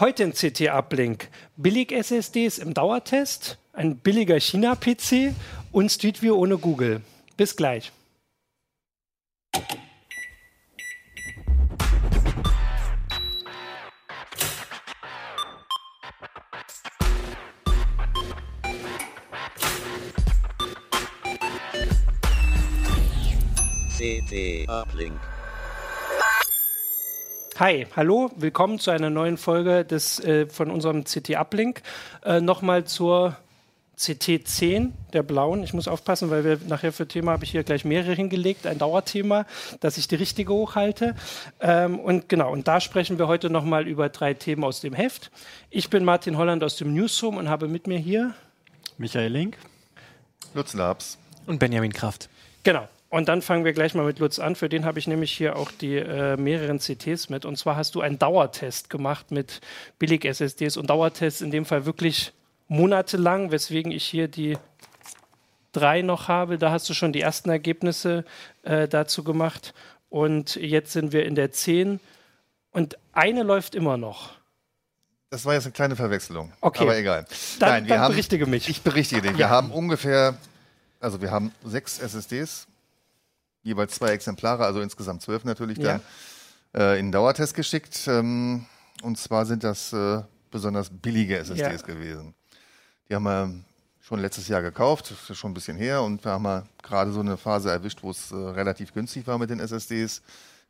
Heute in CT-Uplink. Billig-SSDs im Dauertest, ein billiger China-PC und Street View ohne Google. Bis gleich. CT Uplink. Hi, hallo, willkommen zu einer neuen Folge des, äh, von unserem CT Uplink. Äh, Nochmal zur CT10 der blauen. Ich muss aufpassen, weil wir nachher für Thema habe ich hier gleich mehrere hingelegt, ein Dauerthema, dass ich die richtige hochhalte. Ähm, und genau, und da sprechen wir heute nochmal über drei Themen aus dem Heft. Ich bin Martin Holland aus dem Newsroom und habe mit mir hier Michael Link. Lutz Labs. Und Benjamin Kraft. Genau. Und dann fangen wir gleich mal mit Lutz an. Für den habe ich nämlich hier auch die äh, mehreren CTs mit. Und zwar hast du einen Dauertest gemacht mit Billig-SSDs und Dauertests in dem Fall wirklich monatelang, weswegen ich hier die drei noch habe. Da hast du schon die ersten Ergebnisse äh, dazu gemacht. Und jetzt sind wir in der 10 und eine läuft immer noch. Das war jetzt eine kleine Verwechslung. Okay. Aber egal. Dann, Nein, wir dann haben, berichtige mich. Ich berichtige dich. Wir haben ungefähr, also wir haben sechs SSDs, jeweils zwei Exemplare, also insgesamt zwölf natürlich Ja. dann, äh, in den Dauertest geschickt. Ähm, und zwar sind das äh, besonders billige SSDs Ja. gewesen. Die haben wir schon letztes Jahr gekauft, das ist schon ein bisschen her. Und wir haben mal gerade so eine Phase erwischt, wo es äh, relativ günstig war mit den SSDs.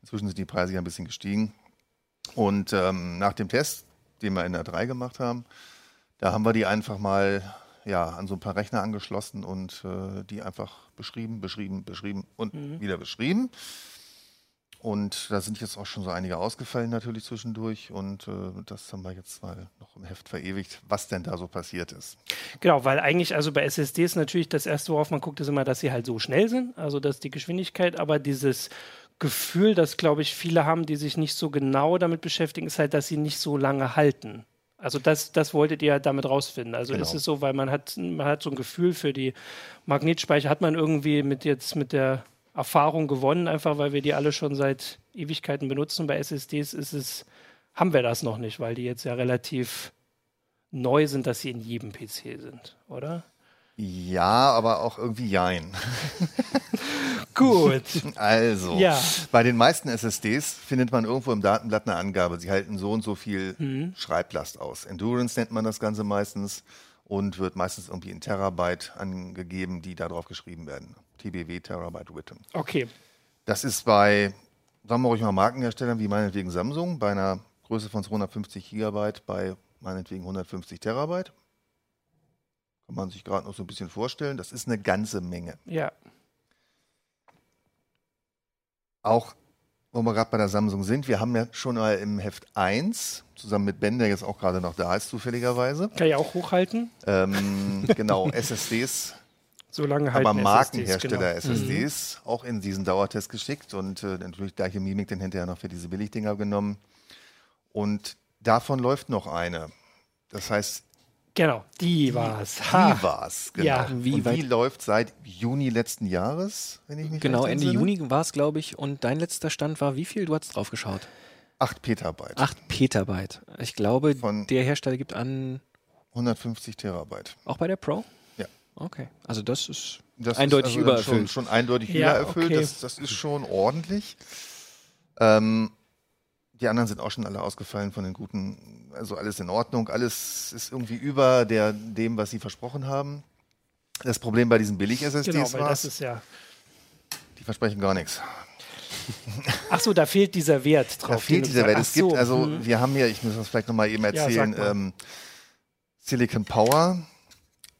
Inzwischen sind die Preise ja ein bisschen gestiegen. Und ähm, nach dem Test, den wir in der 3 gemacht haben, da haben wir die einfach mal ja, an so ein paar Rechner angeschlossen und äh, die einfach beschrieben, beschrieben, beschrieben und wieder beschrieben. Und da sind jetzt auch schon so einige ausgefallen natürlich zwischendurch und äh, das haben wir jetzt mal noch im Heft verewigt, was denn da so passiert ist. Genau, weil eigentlich, also bei SSDs natürlich das erste, worauf man guckt, ist immer, dass sie halt so schnell sind, also dass die Geschwindigkeit, aber dieses Gefühl, das glaube ich viele haben, die sich nicht so genau damit beschäftigen, ist halt, dass sie nicht so lange halten. Also das, das wolltet ihr damit rausfinden. Also Genau. ist es so, weil man hat, man hat so ein Gefühl für die Magnetspeicher, hat man irgendwie mit jetzt mit der Erfahrung gewonnen, einfach weil wir die alle schon seit Ewigkeiten benutzen. Bei SSDs ist es, haben wir das noch nicht, weil die jetzt ja relativ neu sind, dass sie in jedem PC sind, oder? Ja, aber auch irgendwie jein. Gut. Also, Ja. bei den meisten SSDs findet man irgendwo im Datenblatt eine Angabe. Sie halten so und so viel Mhm. Schreiblast aus. Endurance nennt man das Ganze meistens und wird meistens irgendwie in Terabyte angegeben, die darauf geschrieben werden. TBW, Terabyte Written. Okay. Das ist bei, sagen wir ruhig mal Markenherstellern wie meinetwegen Samsung, bei einer Größe von 250 Gigabyte bei meinetwegen 150 Terabyte. Kann man sich gerade noch so ein bisschen vorstellen. Das ist eine ganze Menge. Ja. Auch, wo wir gerade bei der Samsung sind, wir haben ja schon mal im Heft 1, zusammen mit Ben, der jetzt auch gerade noch da ist, zufälligerweise, Kann ich auch hochhalten? ähm, genau, SSDs, Solange halt aber Markenhersteller SSDs, genau. SSDs, auch in diesen Dauertest geschickt und äh, natürlich gleiche Mimik dann hinterher noch für diese Billigdinger genommen. Und davon läuft noch eine. Das heißt, Genau, die war's. die Ha. war's. Genau. Ja. Wie und die läuft seit Juni letzten Jahres, wenn ich mich Genau, Ende entsinne. Juni war es, glaube ich. Und dein letzter Stand war wie viel? Du hast drauf geschaut. 8 Petabyte. 8 Petabyte. Ich glaube, Von- der Hersteller gibt an, 150 Terabyte. auch bei der Pro? Ja. Okay, also das ist Das eindeutig ist also übererfüllt. Schon, schon eindeutig Ja, übererfüllt. okay. Das, das ist schon ordentlich. Ähm, die anderen sind auch schon alle ausgefallen von den guten. Also alles in Ordnung. Alles ist irgendwie über der, dem, was sie versprochen haben. Das Problem bei diesen Billig-SSDs Genau, war, das ist ja. die versprechen gar nichts. Ach so, da fehlt dieser Wert drauf. Da fehlt dieser. Wert. Es gibt, so, also hm. wir haben hier, ich muss das vielleicht nochmal eben Ja, erzählen, mal. ähm, Silicon Power,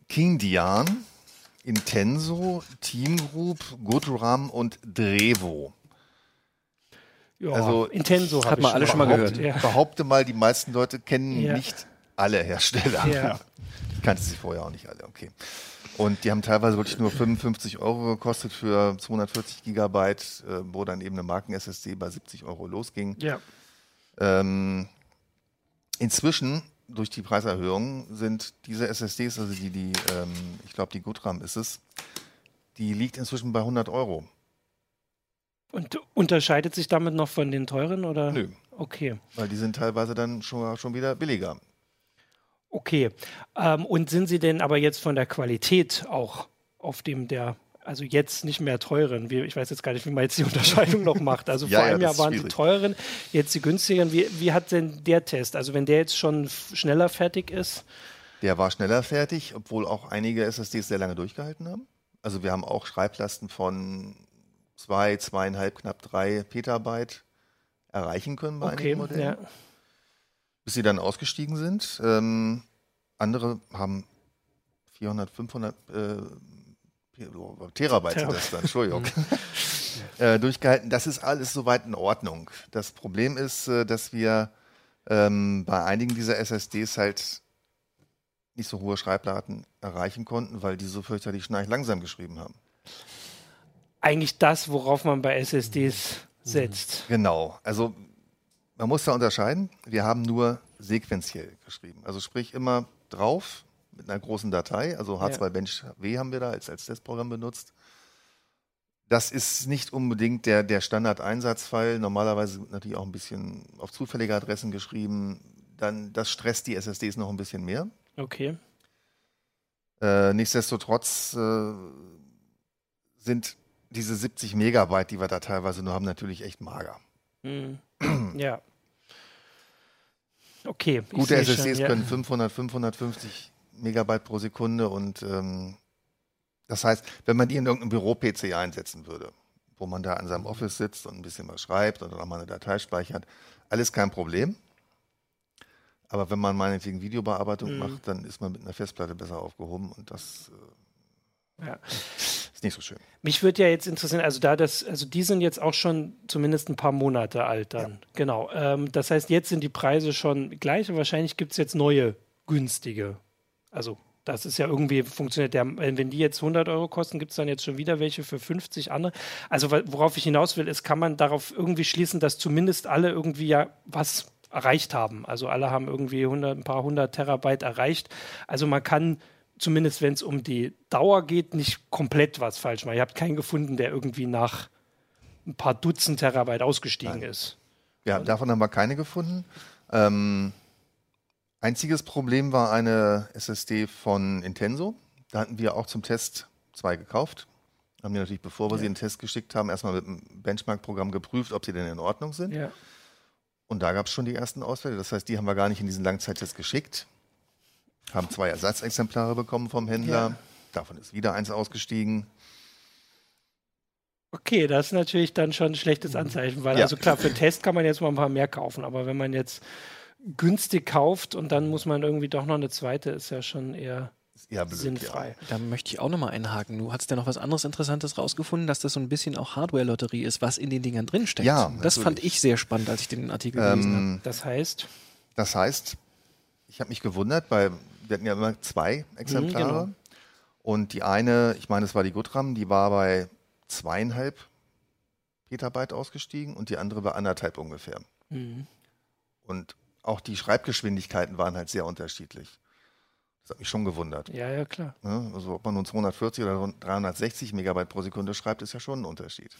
King Dian, Intenso, Team Group, Goodram und Drevo. Ja, also, Intenso hat man alle schon mal gehört. Ja. Behaupte mal, die meisten Leute kennen Ja. nicht alle Hersteller. Ja. Ich kannte sie vorher auch nicht alle, okay. Und die haben teilweise wirklich nur 55 Euro gekostet für 240 Gigabyte, äh, wo dann eben eine Marken-SSD bei 70 Euro losging. ja. Ähm, inzwischen, durch die Preiserhöhung, sind diese SSDs, also die, die ähm, ich glaube, die Goodram ist es, die liegt inzwischen bei 100 Euro. Und unterscheidet sich damit noch von den teuren oder? Nö. okay. Weil die sind teilweise dann schon, schon wieder billiger. Okay. Ähm, und sind sie denn aber jetzt von der Qualität auch auf dem der, also jetzt nicht mehr teuren? Wie, ich weiß jetzt gar nicht, wie man jetzt die Unterscheidung noch macht. Also Ja, vor ja, einem das Jahr waren die schwierig. teuren, jetzt die günstigeren. Wie, wie hat denn der Test? Also wenn der jetzt schon schneller fertig ist? Der war schneller fertig, obwohl auch einige SSDs sehr lange durchgehalten haben. Also wir haben auch Schreiblasten von zwei, zweieinhalb, knapp drei Petabyte erreichen können bei Okay, einigen Modellen, ja. bis sie dann ausgestiegen sind. Ähm, andere haben 400, 500 äh, Terabyte sind das dann, Entschuldigung, äh, durchgehalten. Das ist alles soweit in Ordnung. Das Problem ist, äh, dass wir ähm, bei einigen dieser SSDs halt nicht so hohe Schreibdaten erreichen konnten, weil die so fürchterlich schnarch langsam geschrieben haben. Eigentlich das, worauf man bei SSDs setzt. Genau. Also man muss da unterscheiden. Wir haben nur sequenziell geschrieben. Also sprich immer drauf mit einer großen Datei. Also H2 Bench W haben wir da als, als Testprogramm benutzt. Das ist nicht unbedingt der, der Standard-Einsatzfall. Normalerweise natürlich auch ein bisschen auf zufällige Adressen geschrieben. Dann, das stresst die SSDs noch ein bisschen mehr. Okay. Äh, nichtsdestotrotz äh, sind diese 70 Megabyte, die wir da teilweise nur haben, natürlich echt mager. Hm. ja. Okay. Gute schon, SSDs ja. können 500, 550 Megabyte pro Sekunde und ähm, das heißt, wenn man die in irgendeinem Büro-PC einsetzen würde, wo man da an seinem Office sitzt und ein bisschen was schreibt und dann auch mal eine Datei speichert, alles kein Problem. Aber wenn man meinetwegen Videobearbeitung Mhm. macht, dann ist man mit einer Festplatte besser aufgehoben und das äh, Ja. Ist nicht so schön. Mich würde ja jetzt interessieren, also da das, also die sind jetzt auch schon zumindest ein paar Monate alt dann. Genau. Ähm, das heißt, jetzt sind die Preise schon gleich und wahrscheinlich gibt es jetzt neue günstige. Also das ist ja irgendwie funktioniert. Der, wenn die jetzt 100 Euro kosten, gibt es dann jetzt schon wieder welche für 50 andere. Also worauf ich hinaus will, ist, kann man darauf irgendwie schließen, dass zumindest alle irgendwie ja was erreicht haben. Also alle haben irgendwie 100, ein paar hundert Terabyte erreicht. Also man kann zumindest wenn es um die Dauer geht, nicht komplett was falsch machen. Ihr habt keinen gefunden, der irgendwie nach ein paar Dutzend Terabyte ausgestiegen ist. Ja, davon haben wir keine gefunden. Ähm, einziges Problem war eine SSD von Intenso. Da hatten wir auch zum Test zwei gekauft. Haben die natürlich, bevor wir Ja. sie in den Test geschickt haben, erstmal mit dem Benchmark-Programm geprüft, ob sie denn in Ordnung sind. Ja. Und da gab es schon die ersten Ausfälle. Das heißt, die haben wir gar nicht in diesen Langzeittest geschickt. Haben zwei Ersatzexemplare bekommen vom Händler. Ja. Davon ist wieder eins ausgestiegen. Okay, das ist natürlich dann schon ein schlechtes Anzeichen, weil Ja. also klar, für Test kann man jetzt mal ein paar mehr kaufen, aber wenn man jetzt günstig kauft und dann muss man irgendwie doch noch eine zweite, ist ja schon eher eher blöd, sinnfrei. Da möchte ich auch nochmal einhaken. Du hast ja noch was anderes Interessantes rausgefunden, dass das so ein bisschen auch Hardware-Lotterie ist, was in den Dingern drinsteckt. Ja, das fand natürlich. ich sehr spannend, als ich den Artikel Ja. gelesen habe. Ähm, Das heißt, Das heißt, ich habe mich gewundert, weil wir hatten ja immer zwei Exemplare. genau. Und die eine, ich meine, es war die Gutram, die war bei zweieinhalb Petabyte ausgestiegen und die andere bei anderthalb ungefähr. mhm. Und auch die Schreibgeschwindigkeiten waren halt sehr unterschiedlich. Das hat mich schon gewundert. ja, ja, klar. Ne? Also ob man nun 240 oder 360 Megabyte pro Sekunde schreibt, ist ja schon ein Unterschied.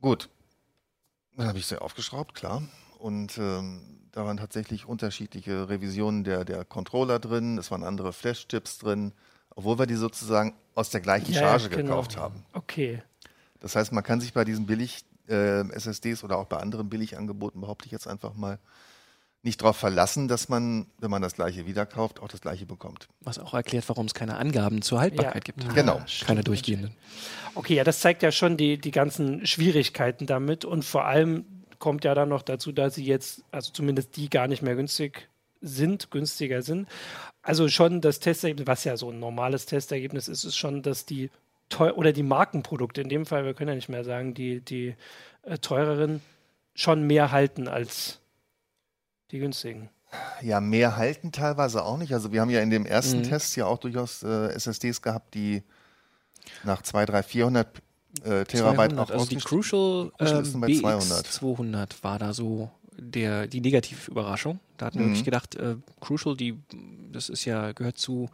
Gut. Dann habe ich sie aufgeschraubt, klar. Und ähm, da waren tatsächlich unterschiedliche Revisionen der, der Controller drin, es waren andere Flash-Chips drin, obwohl wir die sozusagen aus der gleichen Ja, Charge genau. gekauft haben. Okay. Das heißt, man kann sich bei diesen billig äh, SSDs oder auch bei anderen Billigangeboten, behaupte ich jetzt einfach mal, nicht darauf verlassen, dass man, wenn man das gleiche wieder kauft, auch das gleiche bekommt. Was auch erklärt, warum es keine Angaben zur Haltbarkeit Ja. gibt. Genau. stimmt Keine durchgehenden. Okay, ja, das zeigt ja schon die, die ganzen Schwierigkeiten damit und vor allem kommt ja dann noch dazu, dass sie jetzt, also zumindest die gar nicht mehr günstig sind, günstiger sind. Also schon das Testergebnis, was ja so ein normales Testergebnis ist, ist schon, dass die teuer oder die Markenprodukte, in dem Fall, wir können ja nicht mehr sagen, die, die äh, teureren schon mehr halten als die günstigen. Ja, mehr halten teilweise auch nicht. Also wir haben ja in dem ersten Mhm. Test ja auch durchaus äh, SSDs gehabt, die nach 200, 300, 400 äh, Terabyte 200, auch also die Crucial, Crucial ähm, bei BX 200. 200 war da so der, die negative Überraschung. Da hatten wir Mhm. wirklich gedacht, äh, Crucial, die, das ist ja, gehört zu,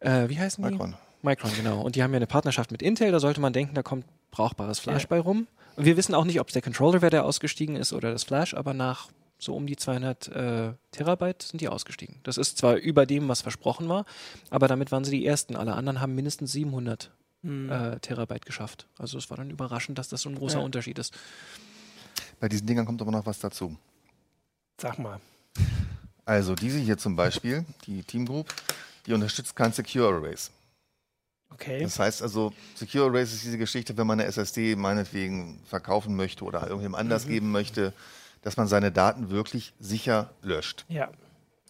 äh, wie heißen die? Micron. Micron, genau. Und die haben ja eine Partnerschaft mit Intel, da sollte man denken, da kommt brauchbares Fleisch Ja. bei rum. Und wir wissen auch nicht, ob es der Controller wäre, der ausgestiegen ist oder das Flash, aber nach so um die 200 äh, Terabyte sind die ausgestiegen. Das ist zwar über dem, was versprochen war, aber damit waren sie die Ersten. Alle anderen haben mindestens 700 Hm. äh, Terabyte geschafft. Also es war dann überraschend, dass das so ein großer Ja. Unterschied ist. Bei diesen Dingern kommt aber noch was dazu. Sag mal. Also diese hier zum Beispiel, die Team Group, die unterstützt kein Secure Erase. Okay. Das heißt also, Secure Erase ist diese Geschichte, wenn man eine SSD meinetwegen verkaufen möchte oder irgendjemandem anders geben möchte, dass man seine Daten wirklich sicher löscht. Ja.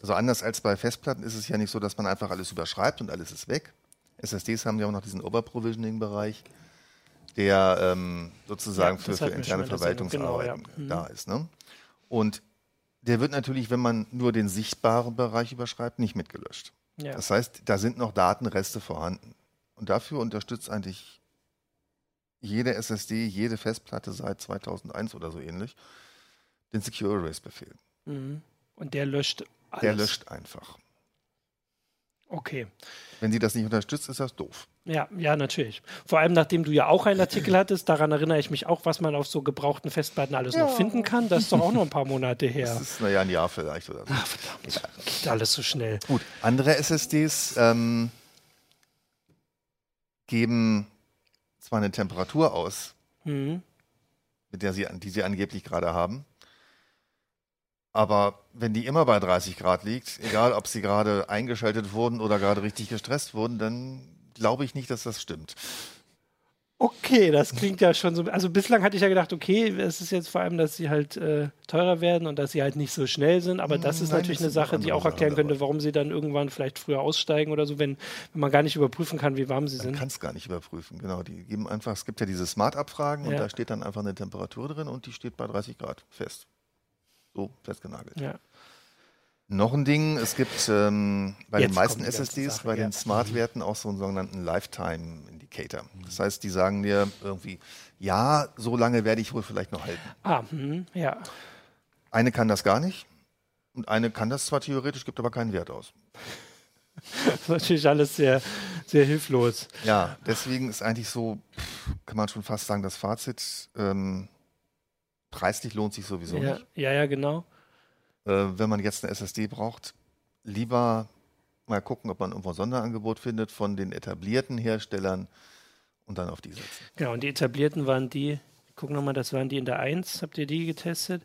Also anders als bei Festplatten ist es ja nicht so, dass man einfach alles überschreibt und alles ist weg. SSDs haben ja auch noch diesen Overprovisioning-Bereich, der ähm, sozusagen Ja, für, für interne Verwaltungsarbeiten genau, ja. Mhm. da ist. Ne? Und der wird natürlich, wenn man nur den sichtbaren Bereich überschreibt, nicht mitgelöscht. ja. Das heißt, da sind noch Datenreste vorhanden. Und dafür unterstützt eigentlich jede SSD, jede Festplatte seit 2001 oder so ähnlich den Secure Erase-Befehl. Mhm. Und der löscht alles. Der löscht einfach. Okay. Wenn sie das nicht unterstützt, ist das doof. Ja, ja, natürlich. Vor allem, nachdem du ja auch einen Artikel hattest, daran erinnere ich mich auch, was man auf so gebrauchten Festplatten alles noch finden kann. Das ist doch auch noch ein paar Monate her. Das ist, naja, ein Jahr vielleicht oder so. Ach, verdammt. Geht alles so schnell. Gut, andere SSDs ähm, geben zwar eine Temperatur aus, Mhm. mit der sie, die sie angeblich gerade haben, aber wenn die immer bei 30 Grad liegt, egal ob sie gerade eingeschaltet wurden oder gerade richtig gestresst wurden, dann glaube ich nicht, dass das stimmt. Okay, das klingt ja schon so. Also bislang hatte ich ja gedacht, okay, es ist jetzt vor allem, dass sie halt äh, teurer werden und dass sie halt nicht so schnell sind. Aber das ist Nein, natürlich das eine Sache, die auch erklären könnte, warum sie dann irgendwann vielleicht früher aussteigen oder so, wenn, wenn man gar nicht überprüfen kann, wie warm sie Man sind. kann es gar nicht überprüfen. Genau, die geben einfach, es gibt ja diese Smart-Abfragen und Ja. da steht dann einfach eine Temperatur drin und die steht bei 30 Grad fest. So festgenagelt. Ja. Noch ein Ding, es gibt ähm, bei Jetzt den meisten SSDs, Sache, bei ja. den Smart-Werten auch so einen sogenannten Lifetime Indicator. Das heißt, die sagen dir irgendwie, ja, so lange werde ich wohl vielleicht noch halten. Ah, hm, ja. Eine kann das gar nicht und eine kann das zwar theoretisch, gibt aber keinen Wert aus. Das ist natürlich alles sehr, sehr hilflos. Ja, deswegen ist eigentlich so, kann man schon fast sagen, das Fazit, ähm, preislich lohnt sich sowieso Ja, nicht. ja, ja, genau. Äh, wenn man jetzt eine SSD braucht, lieber mal gucken, ob man irgendwo ein Sonderangebot findet von den etablierten Herstellern und dann auf die setzen. Genau, und die etablierten waren die, gucken nochmal, das waren die in der 1. Habt ihr die getestet?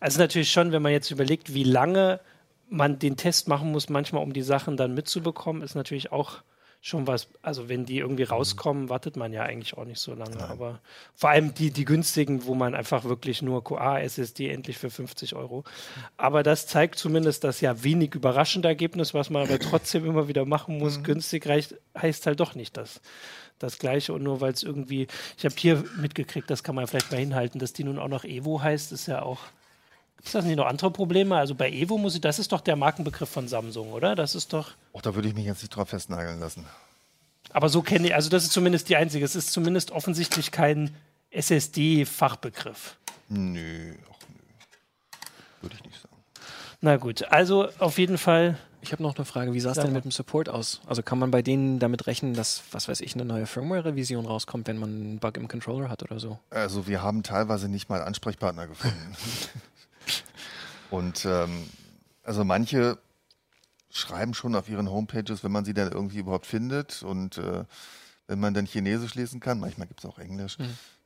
Also natürlich schon, wenn man jetzt überlegt, wie lange man den Test machen muss, manchmal um die Sachen dann mitzubekommen, ist natürlich auch schon was, also wenn die irgendwie rauskommen, wartet man ja eigentlich auch nicht so lange. Aber vor allem die, die günstigen, wo man einfach wirklich nur QA-SSD endlich für 50 Euro. Aber das zeigt zumindest das ja wenig überraschende Ergebnis, was man aber trotzdem immer wieder machen muss. Günstig reicht, heißt halt doch nicht das. Das gleiche und nur weil es irgendwie, ich habe hier mitgekriegt, das kann man vielleicht mal hinhalten, dass die nun auch noch Evo heißt, ist ja auch. Gibt es das nicht noch andere Probleme? Also bei Evo muss ich, das ist doch der Markenbegriff von Samsung, oder? Das ist doch. Auch da würde ich mich jetzt nicht drauf festnageln lassen. Aber so kenne ich, also das ist zumindest die einzige. Es ist zumindest offensichtlich kein SSD-Fachbegriff. Nö, ach nö. Würde ich nicht sagen. Na gut, also auf jeden Fall. Ich habe noch eine Frage, wie sah es denn mit dem Support aus? Also kann man bei denen damit rechnen, dass, was weiß ich, eine neue Firmware-Revision rauskommt, wenn man einen Bug im Controller hat oder so? Also wir haben teilweise nicht mal Ansprechpartner gefunden. und ähm, also manche schreiben schon auf ihren Homepages, wenn man sie dann irgendwie überhaupt findet und äh, wenn man dann Chinesisch lesen kann, manchmal gibt es auch Englisch,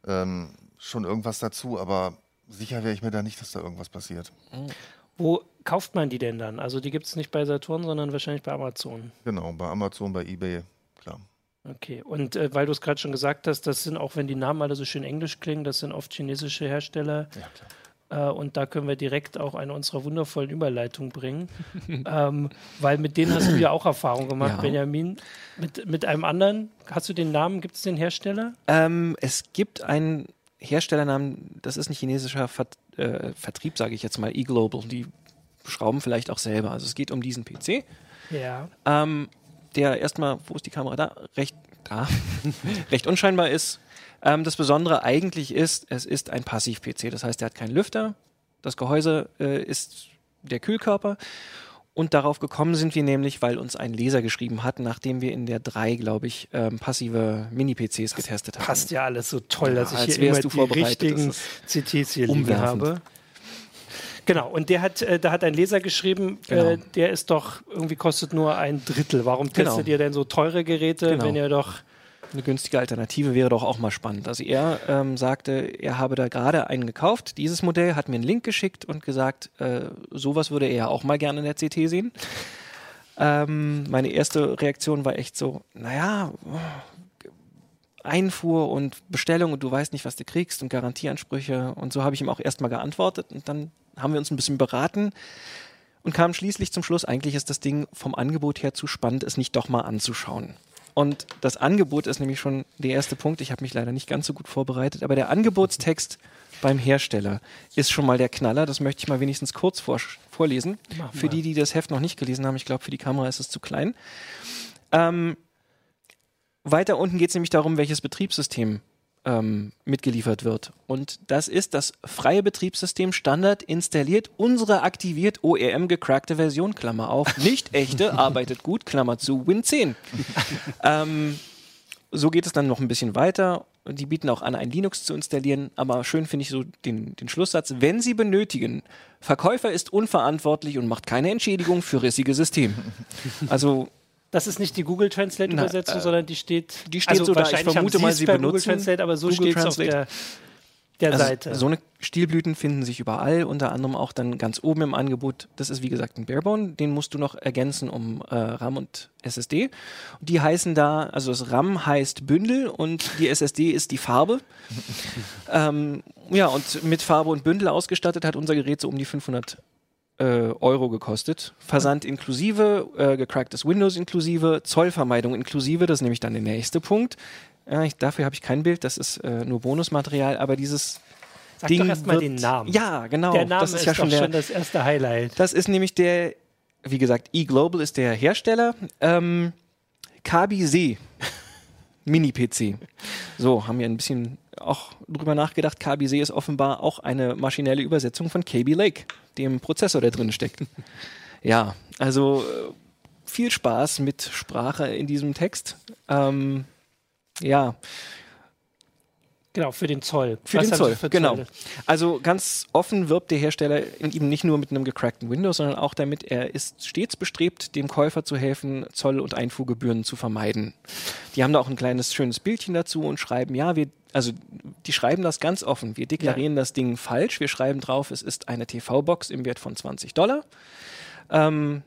ähm, schon irgendwas dazu, aber sicher wäre ich mir da nicht, dass da irgendwas passiert. Wo kauft man die denn dann? Also die gibt es nicht bei Saturn, sondern wahrscheinlich bei Amazon. Genau, bei Amazon, bei Ebay, klar. Okay, und äh, weil du es gerade schon gesagt hast, das sind auch, wenn die Namen alle so schön englisch klingen, das sind oft chinesische Hersteller. Ja, klar. Äh, und da können wir direkt auch eine unserer wundervollen Überleitungen bringen. ähm, weil mit denen hast du ja auch Erfahrung gemacht, Ja. Benjamin. Mit, mit einem anderen, hast du den Namen, gibt es den Hersteller? Ähm, es gibt einen Herstellernamen, das ist ein chinesischer Vert äh, Vertrieb, sage ich jetzt mal, eGlobal. Die schrauben vielleicht auch selber. Also es geht um diesen PC, Ja. ähm, der erstmal, wo ist die Kamera da? Recht, da, recht unscheinbar ist. Ähm, das Besondere eigentlich ist, es ist ein Passiv-PC. Das heißt, er hat keinen Lüfter. Das Gehäuse äh, ist der Kühlkörper. Und darauf gekommen sind wir nämlich, weil uns ein Leser geschrieben hat, nachdem wir in der 3, glaube ich, ähm, passive Mini-PCs getestet haben. Passt ja alles so toll, dass Ja, ich hier immer du die richtigen CTs hier liegen habe. Genau, und der hat, äh, da hat ein Leser geschrieben, Genau. äh, der ist doch, irgendwie kostet nur ein Drittel. Warum Genau. testet ihr denn so teure Geräte, Genau. wenn ihr doch Eine günstige Alternative wäre doch auch mal spannend. Also er ähm, sagte, er habe da gerade einen gekauft. Dieses Modell hat mir einen Link geschickt und gesagt, äh, sowas würde er ja auch mal gerne in der CT sehen. Ähm, meine erste Reaktion war echt so, naja, Einfuhr und Bestellung und du weißt nicht, was du kriegst und Garantieansprüche. Und so habe ich ihm auch erstmal geantwortet und dann haben wir uns ein bisschen beraten und kamen schließlich zum Schluss, eigentlich ist das Ding vom Angebot her zu spannend, es nicht doch mal anzuschauen. Und das Angebot ist nämlich schon der erste Punkt. Ich habe mich leider nicht ganz so gut vorbereitet, aber der Angebotstext beim Hersteller ist schon mal der Knaller. Das möchte ich mal wenigstens kurz vor, vorlesen. Mach Für mal. die, die das Heft noch nicht gelesen haben, ich glaube, für die Kamera ist es zu klein. Ähm, weiter unten geht es nämlich darum, welches Betriebssystem ähm, mitgeliefert wird. Und das ist das freie Betriebssystem Standard installiert, unsere aktiviert ORM gecrackte Version, Klammer auf, nicht echte, arbeitet gut, Klammer zu, Win 10. ähm, so geht es dann noch ein bisschen weiter. Die bieten auch an, ein Linux zu installieren, aber schön finde ich so den, den Schlusssatz, wenn Sie benötigen, Verkäufer ist unverantwortlich und macht keine Entschädigung für rissige System. Also Das ist nicht die Google Translate Na, Übersetzung, äh, sondern die steht. die steht so da. Ich vermute mal, sie benutzen Google Translate, aber so steht es auf der, der Also Seite. So eine Stilblüten finden sich überall, unter anderem auch dann ganz oben im Angebot. Das ist wie gesagt ein Barebone, den musst du noch ergänzen um äh, RAM und SSD. Und die heißen da, also das RAM heißt Bündel und die SSD ist die Farbe. ähm, ja, und mit Farbe und Bündel ausgestattet hat unser Gerät so um die 500 äh, Euro gekostet. Versand inklusive, äh, gecracktes Windows inklusive, Zollvermeidung inklusive, das ist nämlich dann der nächste Punkt. Ja, ich, dafür habe ich kein Bild, das ist äh, nur Bonusmaterial, aber dieses Sag Ding doch erstmal den Namen. Ja, genau. der Name das ist, ist, ja schon der. schon das erste Highlight. das ist nämlich der, wie gesagt, eGlobal ist der Hersteller. Ähm, KBC. Mini-PC. So, haben wir ein bisschen auch drüber nachgedacht. KBC ist offenbar auch eine maschinelle Übersetzung von KB Lake, dem Prozessor, der drin steckt. Ja, also äh, viel Spaß mit Sprache in diesem Text. Ähm, ja, Genau, für den Zoll. Für Was den Zoll, für genau. Zoll? Also ganz offen wirbt der Hersteller eben nicht nur mit einem gecrackten Windows, sondern auch damit, er ist stets bestrebt, dem Käufer zu helfen, Zoll- und Einfuhrgebühren zu vermeiden. Die haben da auch ein kleines schönes Bildchen dazu und schreiben, ja, wir, also die schreiben das ganz offen. Wir deklarieren das Ding falsch. Wir schreiben drauf, es ist eine TV-Box im Wert von 20 Dollar. Ähm,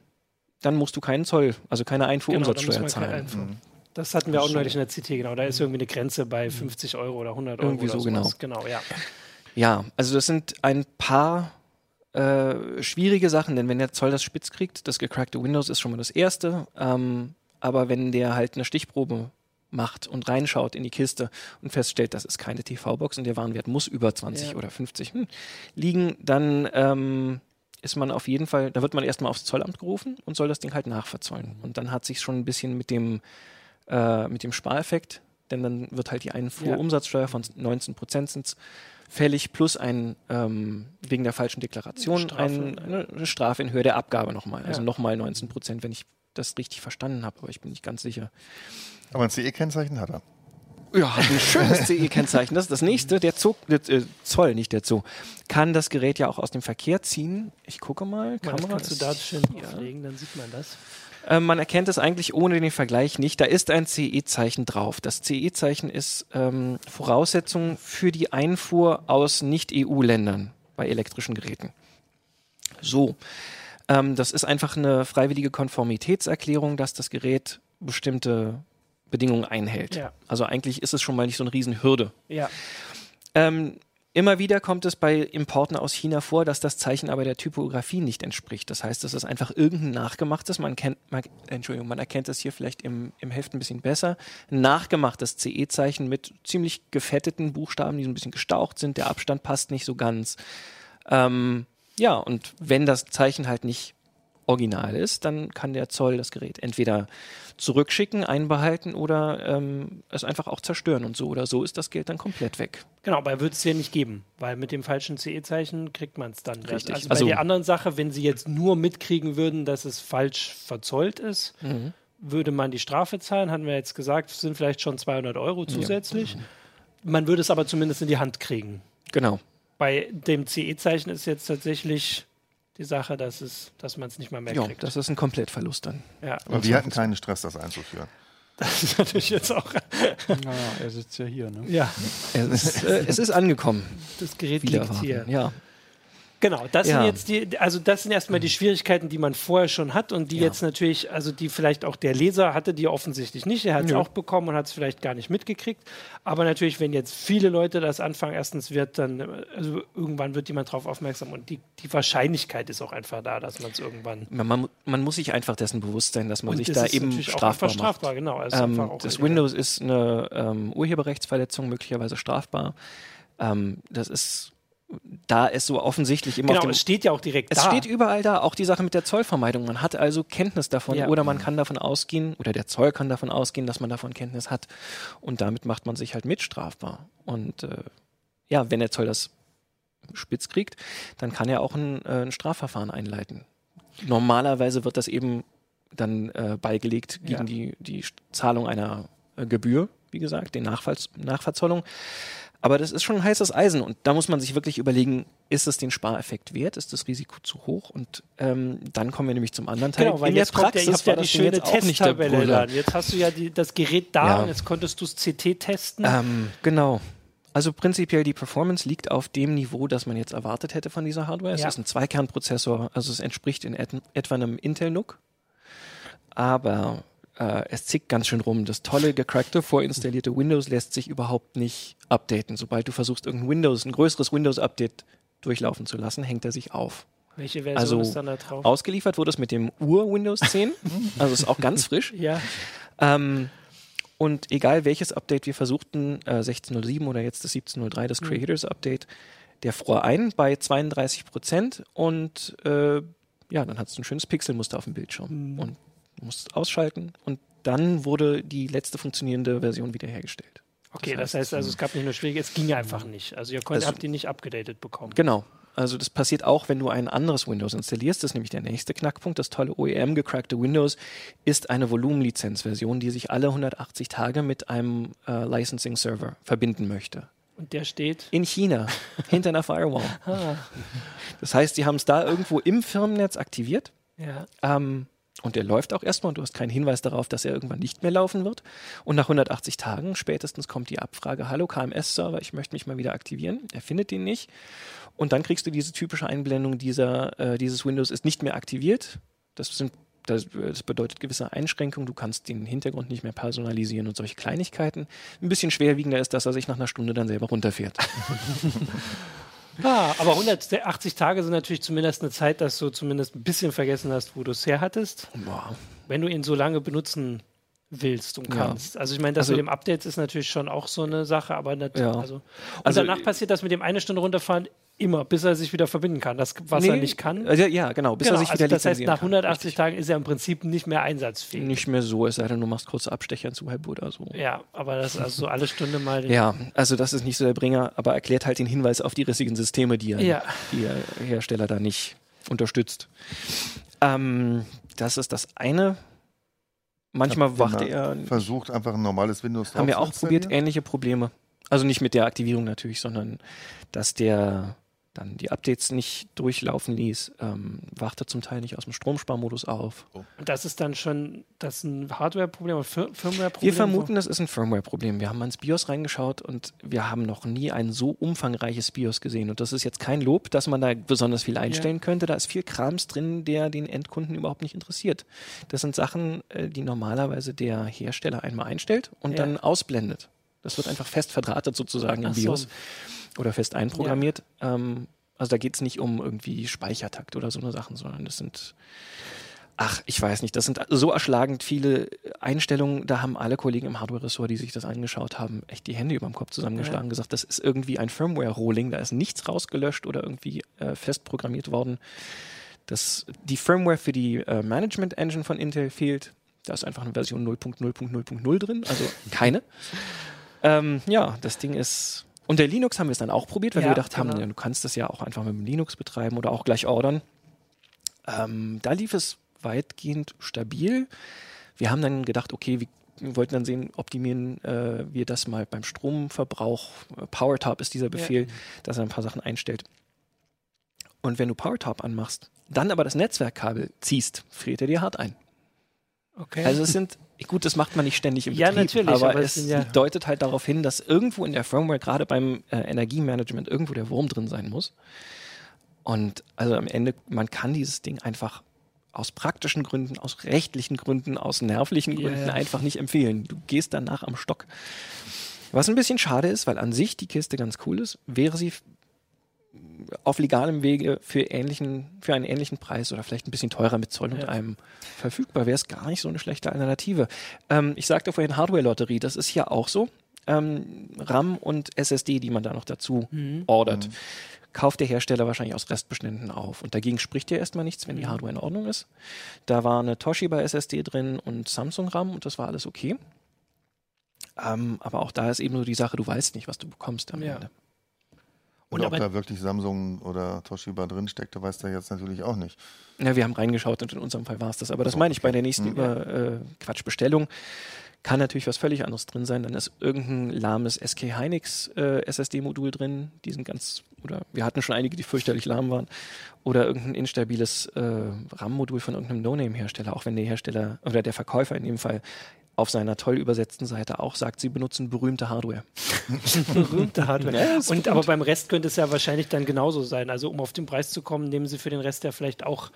dann musst du keinen Zoll, also keine Genau, Einfuhrumsatzsteuer kein zahlen. Einfuhr. Das hatten wir auch Schade. neulich in der CT, genau. Da ist irgendwie eine Grenze bei 50 Euro oder 100 Euro. Irgendwie oder so, sowas. Genau, ja. Ja, also das sind ein paar äh, schwierige Sachen, denn wenn der Zoll das spitz kriegt, das gecrackte Windows ist schon mal das Erste, ähm, aber wenn der halt eine Stichprobe macht und reinschaut in die Kiste und feststellt, das ist keine TV-Box und der Warenwert muss über 20 Ja. oder 50 hm, liegen, dann ähm, ist man auf jeden Fall, da wird man erstmal aufs Zollamt gerufen und soll das Ding halt nachverzollen. Und dann hat sich schon ein bisschen mit dem, äh, mit dem Spareffekt, denn dann wird halt die Einfuhrumsatzsteuer von 19 Prozent fällig plus ein ähm, wegen der falschen Deklaration Strafe. ein, eine eine Strafe in Höhe der Abgabe nochmal. Also Ja. nochmal 19 Prozent, wenn ich das richtig verstanden habe, aber ich bin nicht ganz sicher. Aber ein CE-Kennzeichen hat er. Ja, hat ein schönes CE-Kennzeichen. Das ist das nächste. Der Zoo, der, äh, Zoll, nicht der Zoo, kann das Gerät ja auch aus dem Verkehr ziehen. Ich gucke mal. Kamera kannst du da schön hier. auflegen, dann sieht man das. Äh, man erkennt es eigentlich ohne den Vergleich nicht. Da ist ein CE-Zeichen drauf. Das CE-Zeichen ist ähm, Voraussetzung für die Einfuhr aus Nicht-EU-Ländern bei elektrischen Geräten. So. Ähm, das ist einfach eine freiwillige Konformitätserklärung, dass das Gerät bestimmte Bedingungen einhält. Ja. Also eigentlich ist es schon mal nicht so eine Riesenhürde. Ja, Ähm, immer wieder kommt es bei Importen aus China vor, dass das Zeichen aber der Typografie nicht entspricht. Das heißt, es ist einfach irgendein nachgemachtes, man kennt, man, Entschuldigung, man erkennt das hier vielleicht im, im Heft ein bisschen besser, nachgemachtes CE-Zeichen mit ziemlich gefetteten Buchstaben, die so ein bisschen gestaucht sind, der Abstand passt nicht so ganz. Ähm, ja, und wenn das Zeichen halt nicht original ist, dann kann der Zoll das Gerät entweder zurückschicken, einbehalten oder ähm, es einfach auch zerstören. Und so oder so ist das Geld dann komplett weg. Genau, aber wird es ja nicht geben, weil mit dem falschen CE-Zeichen kriegt man es dann. Richtig. Also bei Also- der anderen Sache, wenn sie jetzt nur mitkriegen würden, dass es falsch verzollt ist, Mhm. würde man die Strafe zahlen, hatten wir jetzt gesagt, sind vielleicht schon 200 Euro zusätzlich. Man würde es aber zumindest in die Hand kriegen. Genau. Bei dem CE-Zeichen ist jetzt tatsächlich die Sache, dass, es, dass man es nicht mal mehr Ja, kriegt. das ist ein Komplettverlust dann. ja. Aber wir hatten keinen Stress, das einzuführen. Das ist natürlich jetzt auch. Naja, er sitzt ja hier, ne? Ja, Es ist, äh, es ist angekommen. das Gerät Wieder liegt hier. Ja. Genau, das Ja. sind jetzt die, also das sind erstmal die Schwierigkeiten, die man vorher schon hat und die Ja. jetzt natürlich, also die vielleicht auch der Leser hatte, die offensichtlich nicht. Er hat es auch bekommen und hat es vielleicht gar nicht mitgekriegt. Aber natürlich, wenn jetzt viele Leute das anfangen, erstens wird dann, also irgendwann wird jemand drauf aufmerksam und die, die Wahrscheinlichkeit ist auch einfach da, dass man es irgendwann. Man, man, muss sich einfach dessen bewusst sein, dass man und sich das da eben strafbar einfach macht. strafbar, genau. Also Ähm, das. Windows ist eine ähm, Urheberrechtsverletzung, möglicherweise strafbar. Ähm, das ist, da es so offensichtlich immer Genau, auf dem es steht ja auch direkt Es da. steht überall da, auch die Sache mit der Zollvermeidung. Man hat also Kenntnis davon Ja. oder man kann davon ausgehen, oder der Zoll kann davon ausgehen, dass man davon Kenntnis hat. Und damit macht man sich halt mitstrafbar. Und äh, ja, wenn der Zoll das spitz kriegt, dann kann er auch ein, äh, ein Strafverfahren einleiten. Normalerweise wird das eben dann äh, beigelegt gegen Ja. die, die Zahlung einer äh, Gebühr, wie gesagt, den Nachfalls Nachverzollung. Aber das ist schon ein heißes Eisen und da muss man sich wirklich überlegen, ist es den Spareffekt wert? Ist das Risiko zu hoch? Und ähm, dann kommen wir nämlich zum anderen Teil. Genau, weil In der jetzt kommt ja, ich Praxis hab ja war die das Ding schöne der Testtabelle dann. Jetzt hast du ja die, das Gerät da Ja. und jetzt konntest du es CT testen. Ähm, genau. Also prinzipiell die Performance liegt auf dem Niveau, das man jetzt erwartet hätte von dieser Hardware. Es Ja. ist ein Zweikernprozessor, also es entspricht in et etwa einem Intel NUC. Aber äh, es zickt ganz schön rum. Das tolle, gecrackte, vorinstallierte Windows lässt sich überhaupt nicht updaten. Sobald du versuchst, irgendein Windows, ein größeres Windows-Update durchlaufen zu lassen, hängt er sich auf. Welche Version also ist dann da drauf? Ausgeliefert wurde es mit dem Ur-Windows 10. also ist auch ganz frisch. ja. Ähm, und egal welches Update wir versuchten, äh, 16.07 oder jetzt das 17.03, das Creators Update, der fror ein bei 32 Prozent und äh, ja, dann hat es ein schönes Pixelmuster auf dem Bildschirm und du musst es ausschalten und dann wurde die letzte funktionierende Version wiederhergestellt. Okay, Das das heißt also, es gab nicht nur schwierige, es ging einfach nicht. Also ihr könnt, Also- habt die nicht abgedatet bekommen. Genau. Also das passiert auch, wenn du ein anderes Windows installierst. Das ist nämlich der nächste Knackpunkt. Das tolle OEM gecrackte Windows ist eine Volumenlizenzversion, die sich alle 180 Tage mit einem äh, Licensing Server verbinden möchte. Und der steht. In China, hinter einer Firewall. Ah, Das heißt, die haben es da irgendwo im Firmennetz aktiviert. ja. Ähm, und der läuft auch erstmal und du hast keinen Hinweis darauf, dass er irgendwann nicht mehr laufen wird. Und nach 180 Tagen spätestens kommt die Abfrage, hallo KMS-Server, ich möchte mich mal wieder aktivieren. Er findet den nicht. Und dann kriegst du diese typische Einblendung, dieser, äh, dieses Windows ist nicht mehr aktiviert. Das, sind, das, das bedeutet gewisse Einschränkungen. Du kannst den Hintergrund nicht mehr personalisieren und solche Kleinigkeiten. Ein bisschen schwerwiegender ist, dass er sich nach einer Stunde dann selber runterfährt. Ah, aber 180 Tage sind natürlich zumindest eine Zeit, dass du zumindest ein bisschen vergessen hast, wo du es her hattest, Boah. wenn du ihn so lange benutzen willst und Ja. kannst. Also ich meine, das Also- mit dem Updates ist natürlich schon auch so eine Sache, aber natürlich. Ja. Also, und Also- danach passiert das mit dem eine Stunde runterfahren immer, bis er sich wieder verbinden kann. Das, was er Nee, nicht kann. äh, Ja, genau, bis Genau, er sich also wieder das heißt, nach kann. 180 Richtig. Tagen ist er im Prinzip nicht mehr einsatzfähig. Nicht mehr so, es sei denn, du machst kurze Abstecher zu Web oder so. Ja, aber das ist also so alle Stunde mal. den- Ja, also das ist nicht so der Bringer, aber erklärt halt den Hinweis auf die rissigen Systeme, die, er, Ja. die der Hersteller da nicht unterstützt. Ähm, das ist das eine. Manchmal ihr wacht er. Versucht einfach ein normales Windows Haben wir auch probiert, ähnliche Probleme. Also nicht mit der Aktivierung natürlich, sondern dass der dann die Updates nicht durchlaufen ließ, ähm, wachte zum Teil nicht aus dem Stromsparmodus auf. Und das ist dann schon das ist ein Hardware-Problem oder Fir Firmware-Problem? Wir vermuten, das ist ein Firmware-Problem. Wir haben mal ins BIOS reingeschaut und wir haben noch nie ein so umfangreiches BIOS gesehen. Und das ist jetzt kein Lob, dass man da besonders viel einstellen könnte. Da ist viel Krams drin, der den Endkunden überhaupt nicht interessiert. Das sind Sachen, äh, die normalerweise der Hersteller einmal einstellt und Ja. dann ausblendet. Das wird einfach fest verdrahtet sozusagen im Ach so. BIOS oder fest einprogrammiert. Ähm, also da geht es nicht um irgendwie Speichertakt oder so eine Sachen, sondern das sind Ach, ich weiß nicht. Das sind so erschlagend viele Einstellungen. Da haben alle Kollegen im Hardware-Ressort, die sich das angeschaut haben, echt die Hände über dem Kopf zusammengeschlagen und gesagt, das ist irgendwie ein Firmware-Rolling. Da ist nichts rausgelöscht oder irgendwie äh, fest programmiert worden. Das, die Firmware für die äh, Management Engine von Intel fehlt. Da ist einfach eine Version 0.0.0.0 drin, also keine. ähm, ja, das Ding ist. Und der Linux haben wir es dann auch probiert, weil Ja, wir gedacht haben, genau. ja, du kannst das ja auch einfach mit dem Linux betreiben oder auch gleich ordern. Ähm, da lief es weitgehend stabil. Wir haben dann gedacht, okay, wir wollten dann sehen, optimieren äh, wir das mal beim Stromverbrauch. PowerTop ist dieser Befehl, dass er ein paar Sachen einstellt. Und wenn du PowerTop anmachst, dann aber das Netzwerkkabel ziehst, friert er dir hart ein. Okay. Also es sind, gut, das macht man nicht ständig im Ja, Betrieb, natürlich, aber, aber es es ja- deutet halt darauf hin, dass irgendwo in der Firmware, gerade beim äh, Energiemanagement, irgendwo der Wurm drin sein muss. Und also am Ende, man kann dieses Ding einfach aus praktischen Gründen, aus rechtlichen Gründen, aus nervlichen Gründen ja. einfach nicht empfehlen. Du gehst danach am Stock. Was ein bisschen schade ist, weil an sich die Kiste ganz cool ist, wäre sie auf legalem Wege für, ähnlichen, für einen ähnlichen Preis oder vielleicht ein bisschen teurer mit Zoll und Ja. allem verfügbar, wäre es gar nicht so eine schlechte Alternative. Ähm, ich sagte vorhin Hardware-Lotterie, das ist hier auch so. Ähm, RAM und SSD, die man da noch dazu Mhm. ordert, kauft der Hersteller wahrscheinlich aus Restbeständen auf. Und dagegen spricht ja erstmal nichts, wenn die Hardware in Ordnung ist. Da war eine Toshiba SSD drin und Samsung RAM und das war alles okay. Ähm, aber auch da ist eben nur die Sache, du weißt nicht, was du bekommst am Ja. Ende. Und, ob da wirklich Samsung oder Toshiba drin steckte, weiß der jetzt natürlich auch nicht. Ja, wir haben reingeschaut und in unserem Fall war es das. Aber das so, meine ich bei der nächsten Mhm. über äh, Quatschbestellung. Kann natürlich was völlig anderes drin sein. Dann ist irgendein lahmes SK Hynix äh, SSD-Modul drin. Die sind ganz, oder wir hatten schon einige, die fürchterlich lahm waren. Oder irgendein instabiles äh, RAM-Modul von irgendeinem No-Name-Hersteller, auch wenn der Hersteller oder der Verkäufer in dem Fall auf seiner toll übersetzten Seite auch sagt, sie benutzen berühmte Hardware. berühmte Hardware. Ja, und gut. aber beim Rest könnte es ja wahrscheinlich dann genauso sein. Also um auf den Preis zu kommen, nehmen Sie für den Rest ja vielleicht auch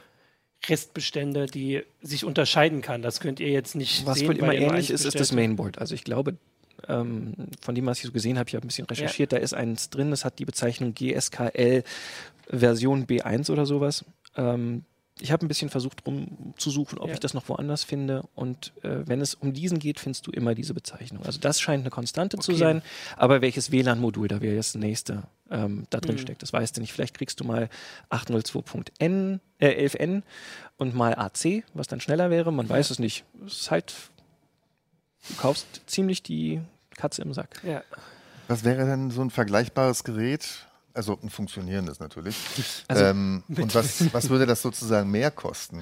Restbestände, die sich unterscheiden kann. Das könnt ihr jetzt nicht Was sehen. wohl immer ähnlich ist, ist das Mainboard. Also ich glaube, ähm, von dem, was ich so gesehen habe, ich habe ein bisschen recherchiert, da ist eins drin, das hat die Bezeichnung GSKL Version B1 oder sowas. Ähm, ich habe ein bisschen versucht rumzusuchen, ob Ja. ich das noch woanders finde. Und äh, wenn es um diesen geht, findest du immer diese Bezeichnung. Also das scheint eine Konstante zu Okay. sein. Aber welches WLAN-Modul da wäre jetzt das nächste ähm, da drin Mhm. steckt, das weißt du nicht. Vielleicht kriegst du mal 802.n, äh, 11n und mal AC, was dann schneller wäre. Man weiß es nicht. Es ist halt, du kaufst ziemlich die Katze im Sack. Ja. Was wäre denn so ein vergleichbares Gerät? Also ein funktionierendes natürlich. Also ähm, und was, was würde das sozusagen mehr kosten?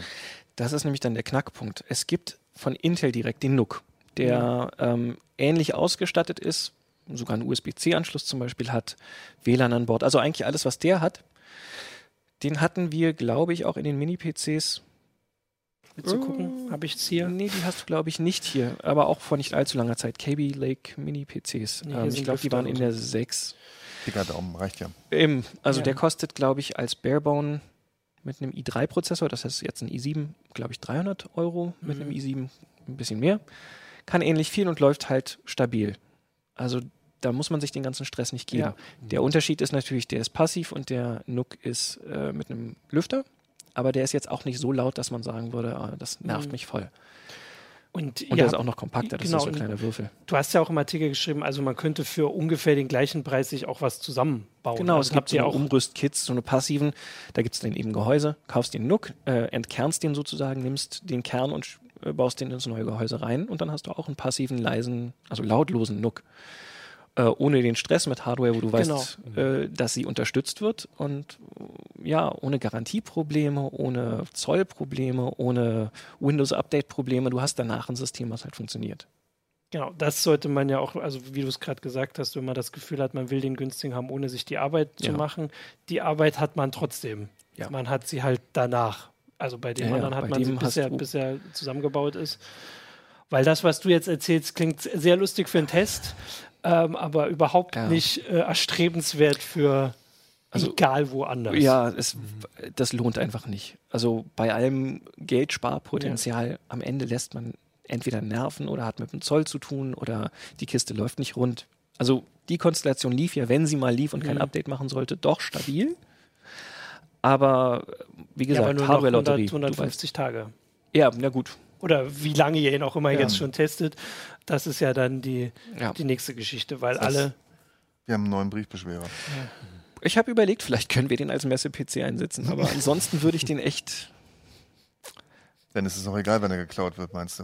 Das ist nämlich dann der Knackpunkt. Es gibt von Intel direkt den NUC, der ähm, ähnlich ausgestattet ist, sogar einen USB-C-Anschluss zum Beispiel hat, WLAN an Bord, also eigentlich alles, was der hat. Den hatten wir, glaube ich, auch in den Mini-PCs. Willst du gucken? Habe ich es hier? Nee, die hast du, glaube ich, nicht hier, aber auch vor nicht allzu langer Zeit. KB Lake Mini-PCs. Nee, ähm, ich glaube, die waren in der 6. Dicker Daumen, reicht ja. Eben, also Ja. der kostet, glaube ich, als Barebone mit einem i3-Prozessor, das heißt jetzt ein i7, glaube ich, 300 Euro, mit Mhm. einem i7 ein bisschen mehr. Kann ähnlich viel und läuft halt stabil. Also da muss man sich den ganzen Stress nicht geben. Ja. Der Unterschied ist natürlich, der ist passiv und der NUC ist äh, mit einem Lüfter, aber der ist jetzt auch nicht so laut, dass man sagen würde, ah, das nervt Mhm. mich voll. Und, Und ja, der ist auch noch kompakter, das genau, ist so kleine Würfel. du hast ja auch im Artikel geschrieben, also man könnte für ungefähr den gleichen Preis sich auch was zusammenbauen. Genau, also es gibt habt so auch Umrüstkits, so eine passiven. Da gibt es dann eben Gehäuse, kaufst den NUC, äh, entkernst den sozusagen, nimmst den Kern und äh, baust den ins neue Gehäuse rein und dann hast du auch einen passiven, leisen, also lautlosen NUC. Äh, ohne den Stress mit Hardware, wo du weißt, äh, dass sie unterstützt wird und äh, ja, ohne Garantieprobleme, ohne Zollprobleme, ohne Windows-Update-Probleme. Du hast danach ein System, was halt funktioniert. Genau, das sollte man ja auch, also wie du es gerade gesagt hast, wenn man das Gefühl hat, man will den günstigen haben, ohne sich die Arbeit zu Ja. machen. Die Arbeit hat man trotzdem. Ja. Man hat sie halt danach. Also bei dem Ja, anderen hat man sie bisher, du- bis er zusammengebaut ist. Weil das, was du jetzt erzählst, klingt sehr lustig für einen Test, ähm, aber überhaupt Ja. nicht äh, erstrebenswert für Also- egal woanders. Ja, es, das lohnt einfach nicht. Also bei allem Geldsparpotenzial am Ende lässt man entweder nerven oder hat mit dem Zoll zu tun oder die Kiste läuft nicht rund. Also die Konstellation lief ja, wenn sie mal lief und kein Mhm. Update machen sollte, doch stabil. Aber wie ja, aber gesagt, 100, Hardware-Lotterie. du weißt- 150 Tage. Ja, na gut. Oder wie lange ihr ihn auch immer Ja. jetzt schon testet. Das ist ja dann die, Ja. die nächste Geschichte, weil Das- alle Wir haben einen neuen Briefbeschwerer. Ich habe überlegt, vielleicht können wir den als Messe-PC einsetzen, aber ansonsten würde ich den echt. Dann ist es auch egal, wenn er geklaut wird, meinst du?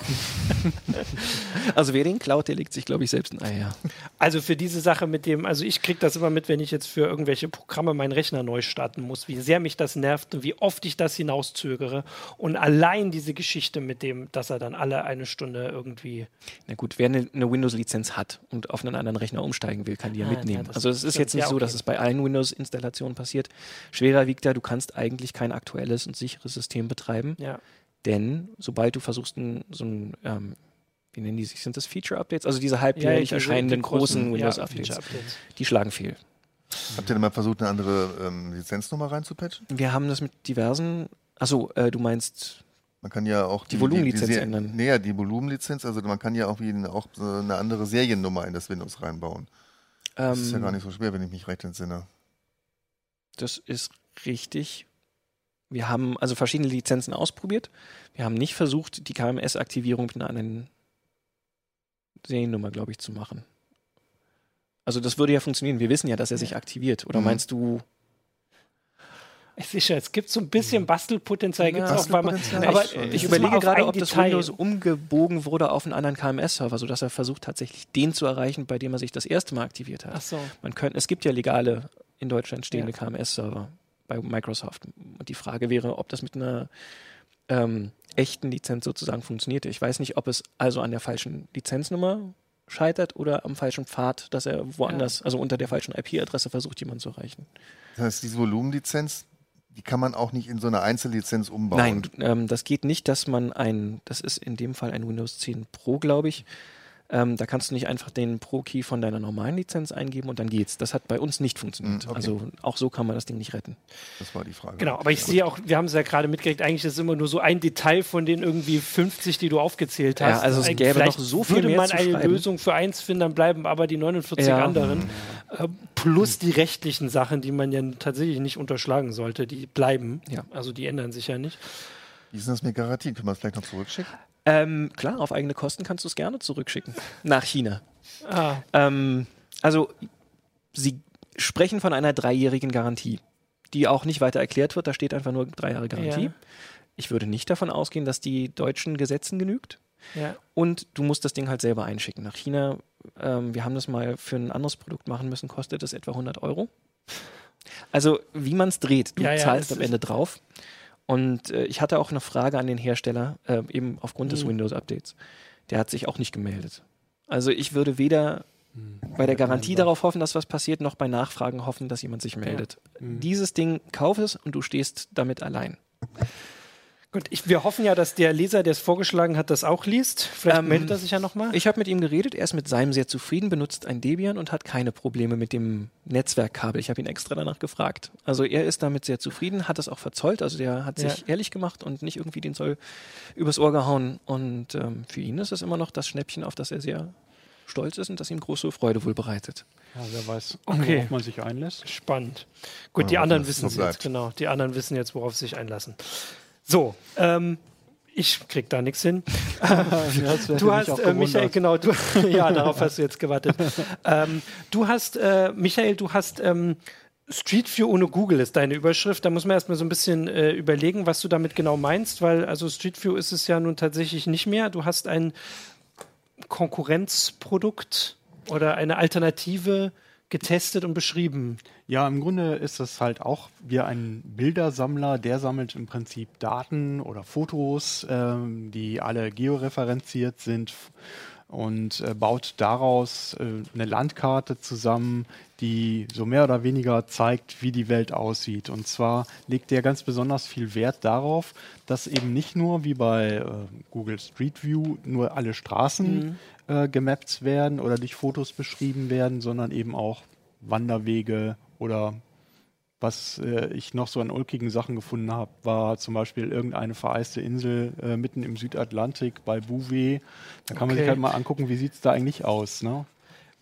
Also wer den klaut, der legt sich, glaube ich, selbst ein Ei, ja. Also für diese Sache mit dem, also ich kriege das immer mit, wenn ich jetzt für irgendwelche Programme meinen Rechner neu starten muss, wie sehr mich das nervt und wie oft ich das hinauszögere. Und allein diese Geschichte mit dem, dass er dann alle eine Stunde irgendwie. Na gut, wer eine, eine Windows-Lizenz hat und auf einen anderen Rechner umsteigen will, kann die ja Ah, mitnehmen. ja, also es ist jetzt nicht Ja, so, okay. dass es bei allen Windows-Installationen passiert. Schwerer wiegt da, du kannst eigentlich kein aktuelles und sicheres System betreiben, Ja. Denn sobald du versuchst, ein, so ein, ähm, wie nennen die sich, sind das Feature-Updates? Also diese halbjährlich diese- erscheinenden die großen ja, Windows-Updates, Feature-Updates. die schlagen fehl. Habt ihr denn mal versucht, eine andere ähm, Lizenznummer reinzupatchen? Wir haben das mit diversen, achso, äh, du meinst, Man kann ja auch Die Volumenlizenz Ser- ändern. Nee, ja, die Volumenlizenz, also man kann ja auch, wie eine- auch so eine andere Seriennummer in das Windows reinbauen. Das ist ja ähm, gar nicht so schwer, wenn ich mich recht entsinne. Das ist richtig. Wir haben also verschiedene Lizenzen ausprobiert. Wir haben nicht versucht, die KMS-Aktivierung mit einer anderen Seriennummer, glaube ich, zu machen. Also das würde ja funktionieren. Wir wissen ja, dass er sich aktiviert. Oder Mhm. meinst du? Sicher, es gibt so ein bisschen Bastelpotenzial, gibt es auch, weil man, aber Ich ist überlege gerade, ob das Detail. Windows umgebogen wurde auf einen anderen KMS-Server, sodass er versucht, tatsächlich den zu erreichen, bei dem er sich das erste Mal aktiviert hat. Ach so. Man könnte, es gibt ja legale in Deutschland stehende Ja. KMS-Server bei Microsoft. Und die Frage wäre, ob das mit einer ähm, echten Lizenz sozusagen funktionierte. Ich weiß nicht, ob es also an der falschen Lizenznummer scheitert oder am falschen Pfad, dass er woanders, also unter der falschen IP-Adresse versucht, jemanden zu erreichen. Das heißt, diese Volumenlizenz, die kann man auch nicht in so eine Einzellizenz umbauen. Nein, ähm, das geht nicht, dass man ein, das ist in dem Fall ein Windows 10 Pro, glaube ich. Ähm, da kannst du nicht einfach den Pro-Key von deiner normalen Lizenz eingeben und dann geht's. Das hat bei uns nicht funktioniert. Mm, okay. Also auch so kann man das Ding nicht retten. Das war die Frage. Genau, aber ich sehe auch, wir haben es ja gerade mitgekriegt, eigentlich ist es immer nur so ein Detail von den irgendwie 50, die du aufgezählt hast. Ja, also es gäbe vielleicht noch so viel würde mehr man zu eine schreiben. Lösung für eins finden, dann bleiben aber die 49 Ja. anderen. Äh, plus die rechtlichen Sachen, die man ja tatsächlich nicht unterschlagen sollte, die bleiben. Ja. Also die ändern sich ja nicht. Wie ist denn das mit Garantie? Können wir es vielleicht noch zurückschicken? Ähm, klar, auf eigene Kosten kannst du es gerne zurückschicken. Nach China. Ah, Ähm, also, sie sprechen von einer dreijährigen Garantie, die auch nicht weiter erklärt wird. Da steht einfach nur drei Jahre Garantie. Ja. Ich würde nicht davon ausgehen, dass die deutschen Gesetzen genügt. ja. Und du musst das Ding halt selber einschicken. Nach China, ähm, wir haben das mal für ein anderes Produkt machen müssen, kostet es etwa 100 Euro. Also, wie man es dreht, du Ja, zahlst am Ende drauf. Und äh, ich hatte auch eine Frage an den Hersteller, äh, eben aufgrund des Mhm. Windows-Updates. Der hat sich auch nicht gemeldet. Also ich würde weder Hm. bei der Garantie darauf hoffen, dass was passiert, noch bei Nachfragen hoffen, dass jemand sich meldet. Mhm. Dieses Ding, kauf es und du stehst damit allein. Gut, ich, wir hoffen ja, dass der Leser, der es vorgeschlagen hat, das auch liest. Vielleicht Ähm, meldet er sich ja nochmal. Ich habe mit ihm geredet, er ist mit seinem sehr zufrieden, benutzt ein Debian und hat keine Probleme mit dem Netzwerkkabel. Ich habe ihn extra danach gefragt. Also er ist damit sehr zufrieden, hat es auch verzollt, also der hat sich Ja. ehrlich gemacht und nicht irgendwie den Zoll übers Ohr gehauen. Und ähm, für ihn ist es immer noch das Schnäppchen, auf das er sehr stolz ist und das ihm große Freude wohl bereitet. Ja, wer weiß, Okay. worauf man sich einlässt. Spannend. Gut, Ja, die anderen wissen so es jetzt, genau. Die anderen wissen jetzt, worauf sie sich einlassen. So, ähm, ich krieg da nichts hin. Du hast, äh, Michael, genau, du, ja, darauf hast du jetzt gewartet. ähm, du hast, äh, Michael, du hast ähm, Street View ohne Google ist deine Überschrift. Da muss man erstmal so ein bisschen äh, überlegen, was du damit genau meinst, weil also Street View ist es ja nun tatsächlich nicht mehr. Du hast ein Konkurrenzprodukt oder eine Alternative getestet und beschrieben. Ja, im Grunde ist das halt auch wie ein Bildersammler, der sammelt im Prinzip Daten oder Fotos, ähm, die alle georeferenziert sind und äh, baut daraus äh, eine Landkarte zusammen, die so mehr oder weniger zeigt, wie die Welt aussieht. Und zwar legt der ganz besonders viel Wert darauf, dass eben nicht nur wie bei äh, Google Street View nur alle Straßen äh, gemappt werden oder durch Fotos beschrieben werden, sondern eben auch Wanderwege oder was äh, ich noch so an ulkigen Sachen gefunden habe, war zum Beispiel irgendeine vereiste Insel äh, mitten im Südatlantik bei Bouvet. Da kann man sich Okay. halt mal angucken, wie sieht es da eigentlich aus. Ne?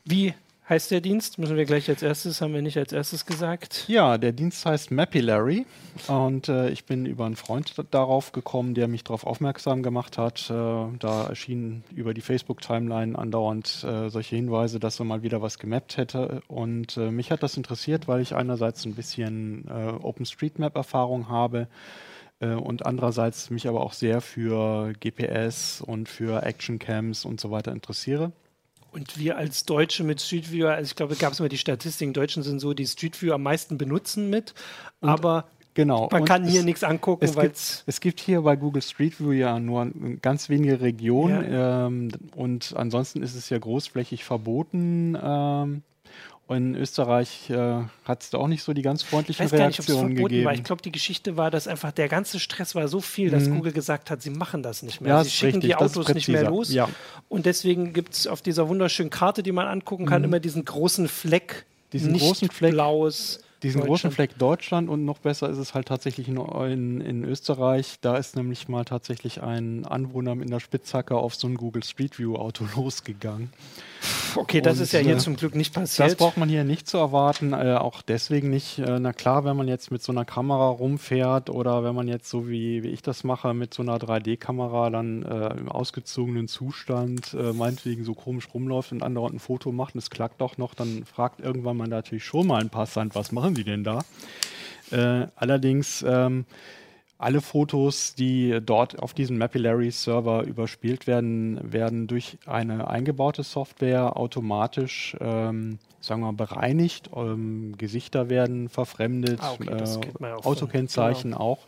Wie, heißt der Dienst? Müssen wir gleich als erstes, haben wir nicht als erstes gesagt. Ja, der Dienst heißt Mapillary und äh, ich bin über einen Freund darauf gekommen, der mich darauf aufmerksam gemacht hat. Äh, da erschienen über die Facebook-Timeline andauernd äh, solche Hinweise, dass er mal wieder was gemappt hätte und äh, mich hat das interessiert, weil ich einerseits ein bisschen äh, OpenStreetMap-Erfahrung habe äh, und andererseits mich aber auch sehr für GPS und für Actioncams und so weiter interessiere. Und wir als Deutsche mit Street View, also ich glaube, gab es mal die Statistiken, Deutschen sind so, die Street View am meisten benutzen mit, und aber Genau. Man kann hier nichts angucken, weil es, es gibt hier bei Google Street View ja nur ganz wenige Regionen ja. ähm, und ansonsten ist es ja großflächig verboten. Ähm, in Österreich äh, hat es da auch nicht so die ganz freundlichen ich weiß Reaktionen nicht, gegeben. War. Ich glaube, die Geschichte war, dass einfach der ganze Stress war so viel, dass mhm. Google gesagt hat, sie machen das nicht mehr. Ja, sie schicken richtig, die Autos nicht mehr los. Ja. Und deswegen gibt es auf dieser wunderschönen Karte, die man angucken kann, mhm. immer diesen großen Fleck. Diesen großen Fleck. Blaues diesen großen Fleck Deutschland und noch besser ist es halt tatsächlich in, in, in, Österreich. Da ist nämlich mal tatsächlich ein Anwohner mit einer Spitzhacke auf so ein Google Street View Auto losgegangen. Okay, das und, ist ja hier äh, zum Glück nicht passiert. Das braucht man hier nicht zu erwarten, äh, auch deswegen nicht. Äh, na klar, wenn man jetzt mit so einer Kamera rumfährt oder wenn man jetzt so wie, wie ich das mache mit so einer 3D-Kamera dann äh, im ausgezogenen Zustand äh, meinetwegen so komisch rumläuft und andauernd ein Foto macht und es klackt doch noch, dann fragt irgendwann man natürlich schon mal ein Passant, was machen Sie denn da? Äh, allerdings ähm, alle Fotos, die dort auf diesem Mapillary-Server überspielt werden, werden durch eine eingebaute Software automatisch, ähm, sagen wir mal, bereinigt. Ähm, Gesichter werden verfremdet, ah, okay, äh, Autokennzeichen genau. auch.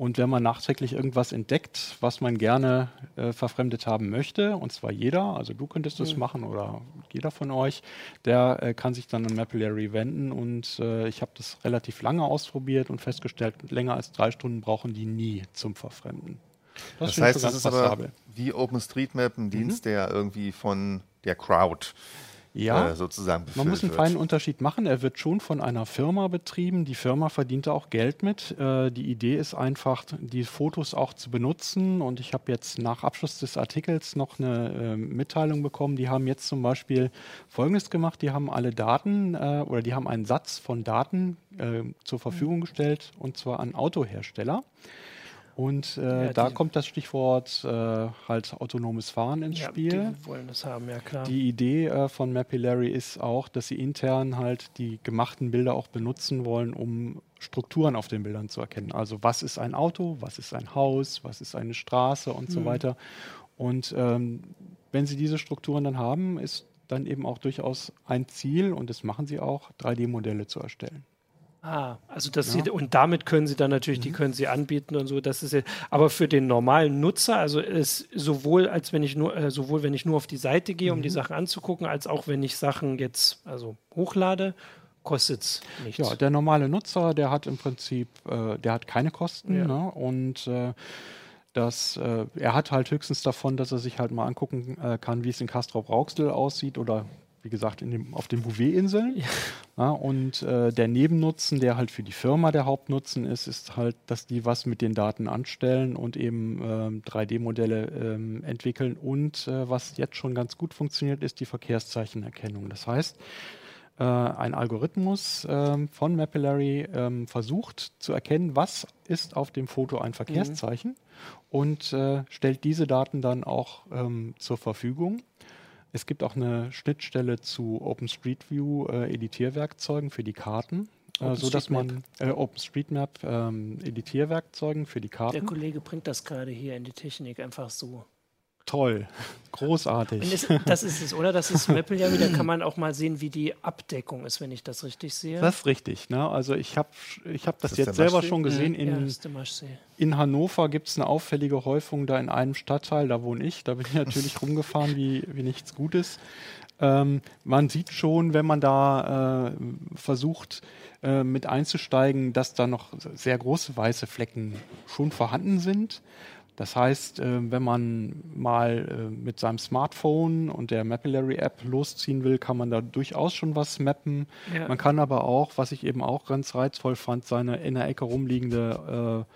Und wenn man nachträglich irgendwas entdeckt, was man gerne äh, verfremdet haben möchte, und zwar jeder, also du könntest das mhm. machen oder jeder von euch, der äh, kann sich dann an Mapillary wenden. Und äh, ich habe das relativ lange ausprobiert und festgestellt, länger als drei Stunden brauchen die nie zum Verfremden. Das, das heißt, das ist aber wie OpenStreetMap ein Dienst, mhm. der irgendwie von der Crowd ja, äh, sozusagen Man muss einen wird. feinen Unterschied machen. Er wird schon von einer Firma betrieben. Die Firma verdient da auch Geld mit. Äh, die Idee ist einfach, die Fotos auch zu benutzen. Und ich habe jetzt nach Abschluss des Artikels noch eine äh, Mitteilung bekommen. Die haben jetzt zum Beispiel Folgendes gemacht. Die haben alle Daten äh, oder die haben einen Satz von Daten äh, zur Verfügung gestellt und zwar an Autohersteller. Und äh, ja, da kommt das Stichwort äh, halt autonomes Fahren ins ja, Spiel. Die wollen das haben, ja klar. Die Idee äh, von Mapillary ist auch, dass sie intern halt die gemachten Bilder auch benutzen wollen, um Strukturen auf den Bildern zu erkennen. Also was ist ein Auto, was ist ein Haus, was ist eine Straße und mhm. so weiter. Und ähm, wenn sie diese Strukturen dann haben, ist dann eben auch durchaus ein Ziel, und das machen sie auch, 3D-Modelle zu erstellen. Ah, also das ja. sie, und damit können sie dann natürlich, mhm. die können sie anbieten und so. Das ist ja, aber für den normalen Nutzer, also ist sowohl als wenn ich nur, äh, sowohl wenn ich nur auf die Seite gehe, um die mhm. Sachen anzugucken, als auch wenn ich Sachen jetzt also hochlade, kostet es nichts. Ja, der normale Nutzer, der hat im Prinzip, äh, der hat keine Kosten ja. ne? und äh, das, äh, er hat halt höchstens davon, dass er sich halt mal angucken äh, kann, wie es in Castrop-Rauxel aussieht oder wie gesagt, dem, auf den Bouvet-Inseln. Ja. Ja, und äh, der Nebennutzen, der halt für die Firma der Hauptnutzen ist, ist halt, dass die was mit den Daten anstellen und eben ähm, 3D-Modelle ähm, entwickeln. Und äh, was jetzt schon ganz gut funktioniert, ist die Verkehrszeichenerkennung. Das heißt, äh, ein Algorithmus ähm, von Mapillary ähm, versucht zu erkennen, was ist auf dem Foto ein Verkehrszeichen mhm. und äh, stellt diese Daten dann auch ähm, zur Verfügung. Es gibt auch eine Schnittstelle zu OpenStreetView äh, Editierwerkzeugen für die Karten, äh, so dass man äh, OpenStreetMap ähm, Editierwerkzeugen für die Karten. Der Kollege bringt das gerade hier in die Technik einfach so toll. Großartig. Es, das ist es, oder? Das ist Maple ja wieder, kann man auch mal sehen, wie die Abdeckung ist, wenn ich das richtig sehe. Das ist richtig. Ne? Also ich habe ich hab das, das jetzt selber schon gesehen. In, ja, in Hannover gibt es eine auffällige Häufung da in einem Stadtteil, da wohne ich. Da bin ich natürlich rumgefahren wie, wie nichts Gutes. Ähm, man sieht schon, wenn man da äh, versucht, äh, mit einzusteigen, dass da noch sehr große weiße Flecken schon vorhanden sind. Das heißt, äh, wenn man mal äh, mit seinem Smartphone und der Mapillary App losziehen will, kann man da durchaus schon was mappen. Ja. Man kann aber auch, was ich eben auch ganz reizvoll fand, seine in der Ecke rumliegende äh,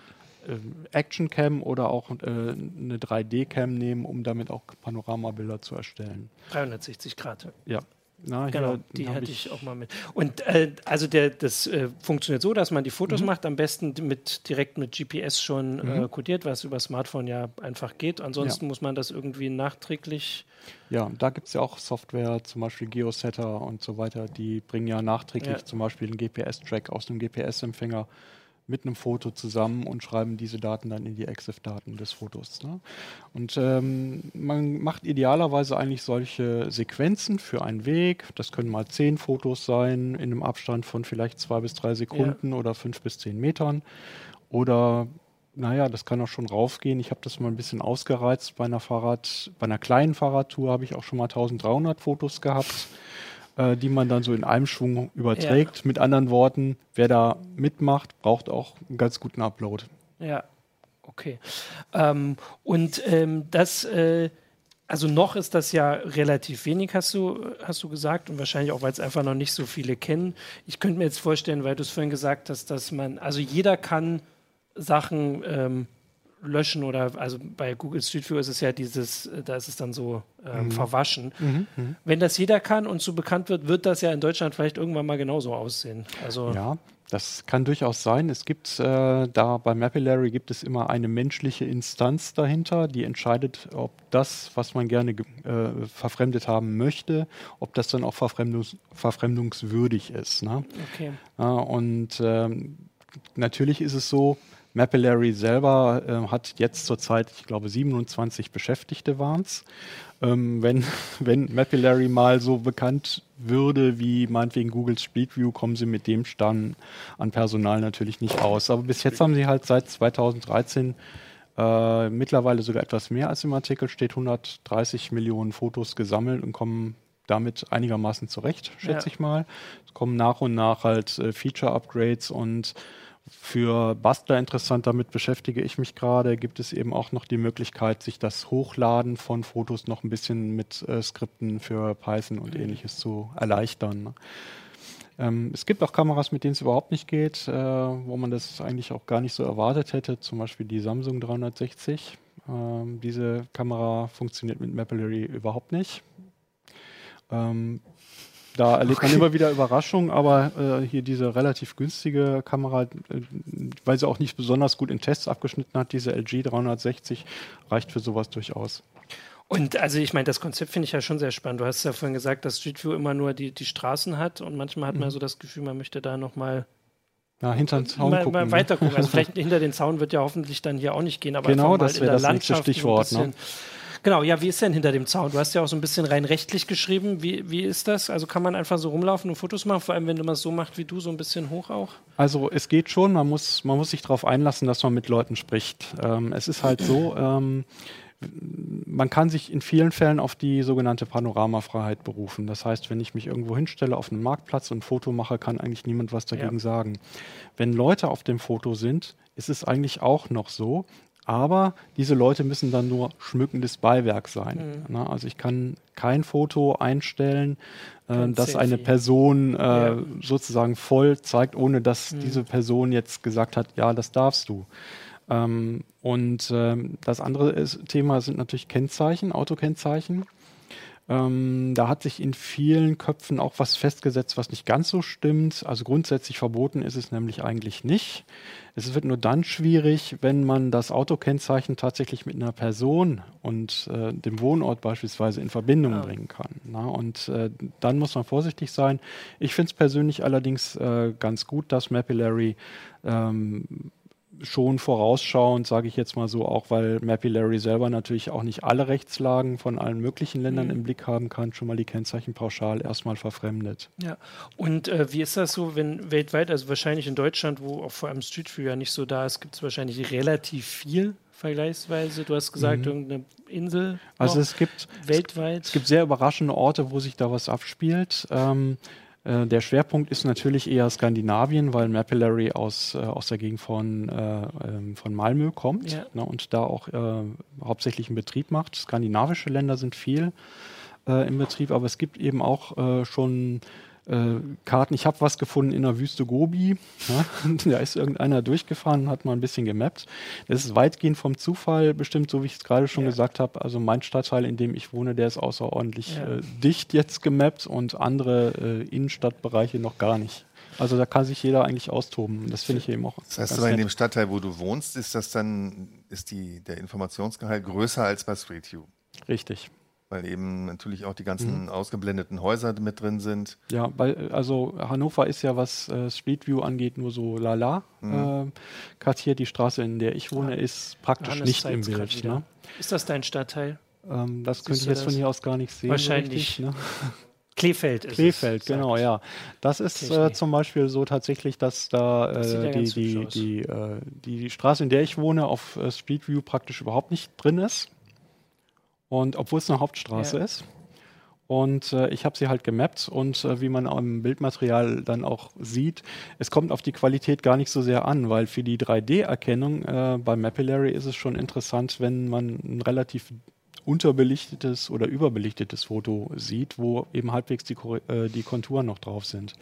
Action Cam oder auch äh, eine 3D Cam nehmen, um damit auch Panoramabilder zu erstellen. 360 Grad. Ja. Na, Genau, die hatte ich auch mal mit. Und äh, also der, das äh, funktioniert so, dass man die Fotos Mhm. macht, am besten mit, direkt mit GPS schon äh, kodiert, was über Smartphone ja einfach geht. Ansonsten Ja. muss man das irgendwie nachträglich. Ja, da gibt es ja auch Software, zum Beispiel Geosetter und so weiter, die bringen ja nachträglich Ja. zum Beispiel einen GPS-Track aus einem GPS-Empfänger mit einem Foto zusammen und schreiben diese Daten dann in die EXIF-Daten des Fotos. Ne? Und ähm, man macht idealerweise eigentlich solche Sequenzen für einen Weg. Das können mal zehn Fotos sein, in einem Abstand von vielleicht zwei bis drei Sekunden oder fünf bis zehn Metern. Oder naja, das kann auch schon raufgehen. Ich habe das mal ein bisschen ausgereizt. Bei einer Fahrrad, bei einer kleinen Fahrradtour habe ich auch schon mal 1300 Fotos gehabt, äh, die man dann so in einem Schwung überträgt. Mit anderen Worten, wer da mitmacht, braucht auch einen ganz guten Upload. Ja, okay. Ähm, und ähm, das, äh, also noch ist das ja relativ wenig, hast du, hast du gesagt, und wahrscheinlich auch, weil es einfach noch nicht so viele kennen. Ich könnte mir jetzt vorstellen, weil du es vorhin gesagt hast, dass man, also jeder kann Sachen ähm, löschen oder, also bei Google Street View ist es ja dieses, äh, da ist es dann so ähm, verwaschen. Wenn das jeder kann und so bekannt wird, wird das ja in Deutschland vielleicht irgendwann mal genauso aussehen. Also, Ja, das kann durchaus sein. Es gibt äh, da bei Mapillary gibt es immer eine menschliche Instanz dahinter, die entscheidet, ob das, was man gerne ge- äh, verfremdet haben möchte, ob das dann auch verfremdungs verfremdungswürdig ist. Ne? okay. Ja, und ähm, natürlich ist es so, Mapillary selber äh, hat jetzt zurzeit, ich glaube, 27 Beschäftigte waren es. Ähm, wenn, wenn Mapillary mal so bekannt würde wie meinetwegen Google Street View, kommen sie mit dem Stamm an Personal natürlich nicht aus. Aber bis jetzt haben sie halt seit 2013 äh, mittlerweile sogar etwas mehr als im Artikel steht, 130 Millionen Fotos gesammelt und kommen damit einigermaßen zurecht, schätze Ja. ich mal. Es kommen nach und nach halt äh, Feature-Upgrades und für Bastler interessant, damit beschäftige ich mich gerade, gibt es eben auch noch die Möglichkeit, sich das Hochladen von Fotos noch ein bisschen mit äh, Skripten für Python und ähnliches zu erleichtern. ne? Ähm, es gibt auch Kameras, mit denen es überhaupt nicht geht, äh, wo man das eigentlich auch gar nicht so erwartet hätte, zum Beispiel die Samsung 360. Ähm, diese Kamera funktioniert mit Mapillary überhaupt nicht. Ähm, da erlebt man immer wieder Überraschungen, aber äh, hier diese relativ günstige Kamera, äh, weil sie auch nicht besonders gut in Tests abgeschnitten hat, diese LG 360, reicht für sowas durchaus. Und also ich meine, das Konzept finde ich ja schon sehr spannend. Du hast ja vorhin gesagt, dass Street View immer nur die, die Straßen hat und manchmal hat man so das Gefühl, man möchte da nochmal Ja, hinter den Zaun mal, gucken. mal ne? weiter gucken. Also vielleicht hinter den Zaun wird ja hoffentlich dann hier auch nicht gehen, aber Genau, das in wäre der das nächste Landschaft so Stichwort, ne? Genau, ja, wie ist denn hinter dem Zaun? Du hast ja auch so ein bisschen rein rechtlich geschrieben. Wie, wie ist das? Also kann man einfach so rumlaufen und Fotos machen, vor allem wenn du man es so macht wie du, so ein bisschen hoch auch? Also es geht schon, man muss, man muss sich darauf einlassen, dass man mit Leuten spricht. Ähm, es ist halt so, ähm, man kann sich in vielen Fällen auf die sogenannte Panoramafreiheit berufen. Das heißt, wenn ich mich irgendwo hinstelle auf einem Marktplatz und ein Foto mache, kann eigentlich niemand was dagegen Ja. sagen. Wenn Leute auf dem Foto sind, ist es eigentlich auch noch so. Aber diese Leute müssen dann nur schmückendes Beiwerk sein. Na, also ich kann kein Foto einstellen, äh, Kein das eine. Person äh, Ja. sozusagen voll zeigt, ohne dass diese Person jetzt gesagt hat, ja, das darfst du. Ähm, und ähm, das andere ist, Thema sind natürlich Kennzeichen, Autokennzeichen. Ähm, da hat sich in vielen Köpfen auch was festgesetzt, was nicht ganz so stimmt. Also grundsätzlich verboten ist es nämlich eigentlich nicht. Es wird nur dann schwierig, wenn man das Autokennzeichen tatsächlich mit einer Person und äh, dem Wohnort beispielsweise in Verbindung Ah. bringen kann. Na? Und äh, dann muss man vorsichtig sein. Ich finde es persönlich allerdings äh, ganz gut, dass Mapillary ähm, schon vorausschauend, sage ich jetzt mal so, auch weil Mapillary selber natürlich auch nicht alle Rechtslagen von allen möglichen Ländern Mhm. im Blick haben kann, schon mal die Kennzeichen pauschal erstmal verfremdet. Ja. Und äh, wie ist das so, wenn weltweit, also wahrscheinlich in Deutschland, wo auch vor allem Street View ja nicht so da ist, gibt es wahrscheinlich relativ viel vergleichsweise. Du hast gesagt, irgendeine Insel Mhm. Also es gibt, weltweit. es gibt sehr überraschende Orte, wo sich da was abspielt. Ähm, äh, der Schwerpunkt ist natürlich eher Skandinavien, weil Mapillary aus, äh, aus der Gegend von, äh, ähm, von Malmö kommt Ja. ne, und da auch äh, hauptsächlich einen Betrieb macht. Skandinavische Länder sind viel äh, im Betrieb, aber es gibt eben auch schon äh, Karten. Ich habe was gefunden in der Wüste Gobi. Ja? Da ist irgendeiner durchgefahren, hat mal ein bisschen gemappt. Das ist weitgehend vom Zufall bestimmt, so wie ich es gerade schon Ja. gesagt habe. Also mein Stadtteil, in dem ich wohne, der ist außerordentlich Ja. äh, dicht jetzt gemappt und andere äh, Innenstadtbereiche noch gar nicht. Also da kann sich jeder eigentlich austoben. Das finde ich eben auch. Das heißt aber in dem Stadtteil, wo du wohnst, ist das dann, ist die, der Informationsgehalt größer als bei Street View. Richtig. Weil eben natürlich auch die Mhm. ganzen ausgeblendeten Häuser mit drin sind. Ja, weil, also Hannover ist ja, was äh, Street View angeht, nur so lala Mhm. äh, kartiert. Die Straße, in der ich wohne, ist praktisch Johannes nicht im Bild. Ne? Ist das dein Stadtteil? Ähm, das Siehst könnte ich du jetzt von das? hier aus gar nicht sehen. so Wahrscheinlich richtig, ne? Klefeld ist Kleefeld, es, genau, ja. Das ist äh, zum Beispiel so tatsächlich, dass da Das ja äh, die, hübsch die, aus. die, äh, die Straße, in der ich wohne, auf äh, Street View praktisch überhaupt nicht drin ist. Und obwohl es eine Hauptstraße Ja. ist. Und äh, ich habe sie halt gemappt und äh, wie man am Bildmaterial dann auch sieht, es kommt auf die Qualität gar nicht so sehr an, weil für die 3D-Erkennung äh, bei Mapillary ist es schon interessant, wenn man ein relativ unterbelichtetes oder überbelichtetes Foto sieht, wo eben halbwegs die, äh, die Konturen noch drauf sind.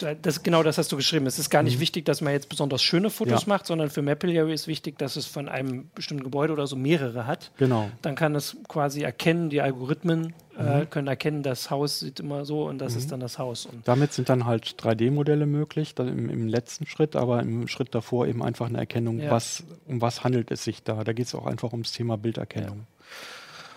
Da- Das, genau das hast du geschrieben. Es ist gar nicht wichtig, dass man jetzt besonders schöne Fotos Mhm. Ja. macht, sondern für Mapillary ist wichtig, dass es von einem bestimmten Gebäude oder so mehrere hat. Genau. Dann kann es quasi erkennen, die Algorithmen äh, Mhm. können erkennen, das Haus sieht immer so und das ist dann das Haus. Und Damit sind dann halt 3D-Modelle möglich, dann im, im letzten Schritt, aber im Schritt davor eben einfach eine Erkennung, Ja. was, um was handelt es sich da. Da geht es auch einfach ums Thema Bilderkennung.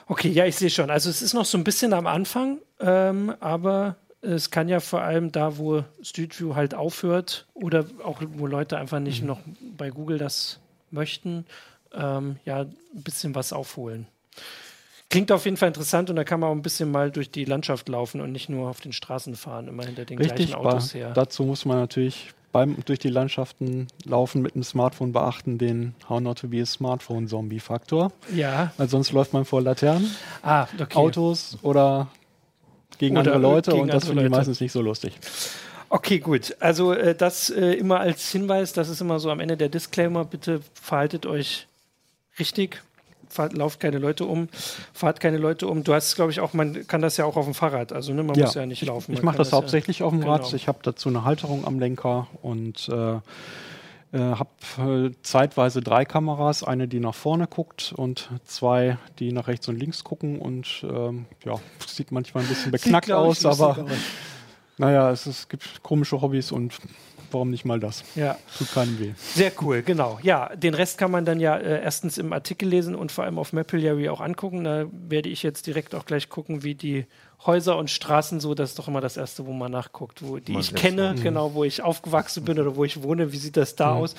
Okay, ja, ich sehe schon. Also es ist noch so ein bisschen am Anfang, ähm, aber es kann ja vor allem da, wo Street View halt aufhört oder auch wo Leute einfach Mhm. nicht noch bei Google das möchten, ähm, ja, ein bisschen was aufholen. Klingt auf jeden Fall interessant und da kann man auch ein bisschen mal durch die Landschaft laufen und nicht nur auf den Straßen fahren, immer hinter den Richtig, gleichen Autos her. dazu muss man natürlich beim durch die Landschaften laufen mit dem Smartphone beachten, den How Not to be a Smartphone Zombie Faktor. Ja, Weil sonst läuft man vor Laternen, ah, okay. Autos oder gegen Oder andere Leute gegen und das die Leute. meistens nicht so lustig. Okay, gut. Also äh, das äh, immer als Hinweis, das ist immer so am Ende der Disclaimer, bitte verhaltet euch richtig. Fahrt, lauft keine Leute um, fahrt keine Leute um. Du hast, glaube ich, auch, man kann das ja auch auf dem Fahrrad. Also ne, man muss ja nicht laufen. Ich, ich mache kann das hauptsächlich auf dem Rad. genau. Ich habe dazu eine Halterung am Lenker und äh, äh, habe äh, zeitweise drei Kameras. Eine, die nach vorne guckt und zwei, die nach rechts und links gucken. Und ähm, ja, sieht manchmal ein bisschen Sieht, beknackt ich, aus, aber. Naja, es, es gibt komische Hobbys und warum nicht mal das? Ja, Tut keinem weh. sehr cool, genau. Ja, den Rest kann man dann ja äh, erstens im Artikel lesen und vor allem auf Mapillary auch angucken. Da werde ich jetzt direkt auch gleich gucken, wie die Häuser und Straßen so, das ist doch immer das Erste, wo man nachguckt, wo die Man ich kenne, Mhm. genau, wo ich aufgewachsen bin oder wo ich wohne, wie sieht das da aus?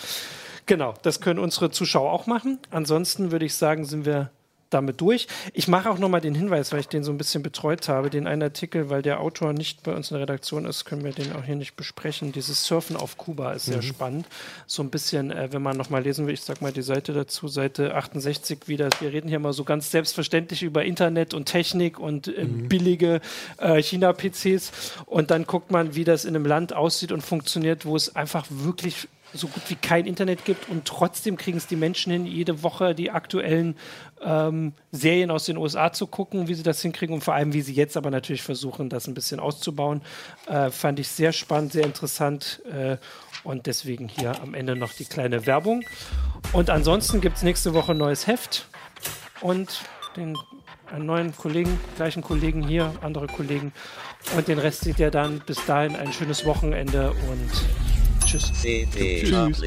Genau, das können unsere Zuschauer auch machen. Ansonsten würde ich sagen, sind wir damit durch. Ich mache auch nochmal den Hinweis, weil ich den so ein bisschen betreut habe, den einen Artikel, weil der Autor nicht bei uns in der Redaktion ist, können wir den auch hier nicht besprechen. Dieses Surfen auf Kuba ist sehr spannend. So ein bisschen, äh, wenn man nochmal lesen will, ich sag mal die Seite dazu, Seite 68 wieder. Wir reden hier mal so ganz selbstverständlich über Internet und Technik und äh, billige äh, China-PCs. Und dann guckt man, wie das in einem Land aussieht und funktioniert, wo es einfach wirklich so gut wie kein Internet gibt und trotzdem kriegen es die Menschen hin, jede Woche die aktuellen ähm, Serien aus den USA zu gucken, wie sie das hinkriegen und vor allem, wie sie jetzt aber natürlich versuchen, das ein bisschen auszubauen. Äh, fand ich sehr spannend, sehr interessant äh, und deswegen hier am Ende noch die kleine Werbung. Und ansonsten gibt es nächste Woche ein neues Heft und den einen neuen Kollegen, gleichen Kollegen hier, andere Kollegen. Und den Rest seht ihr dann. Bis dahin ein schönes Wochenende und tschüss. CD Tschüss.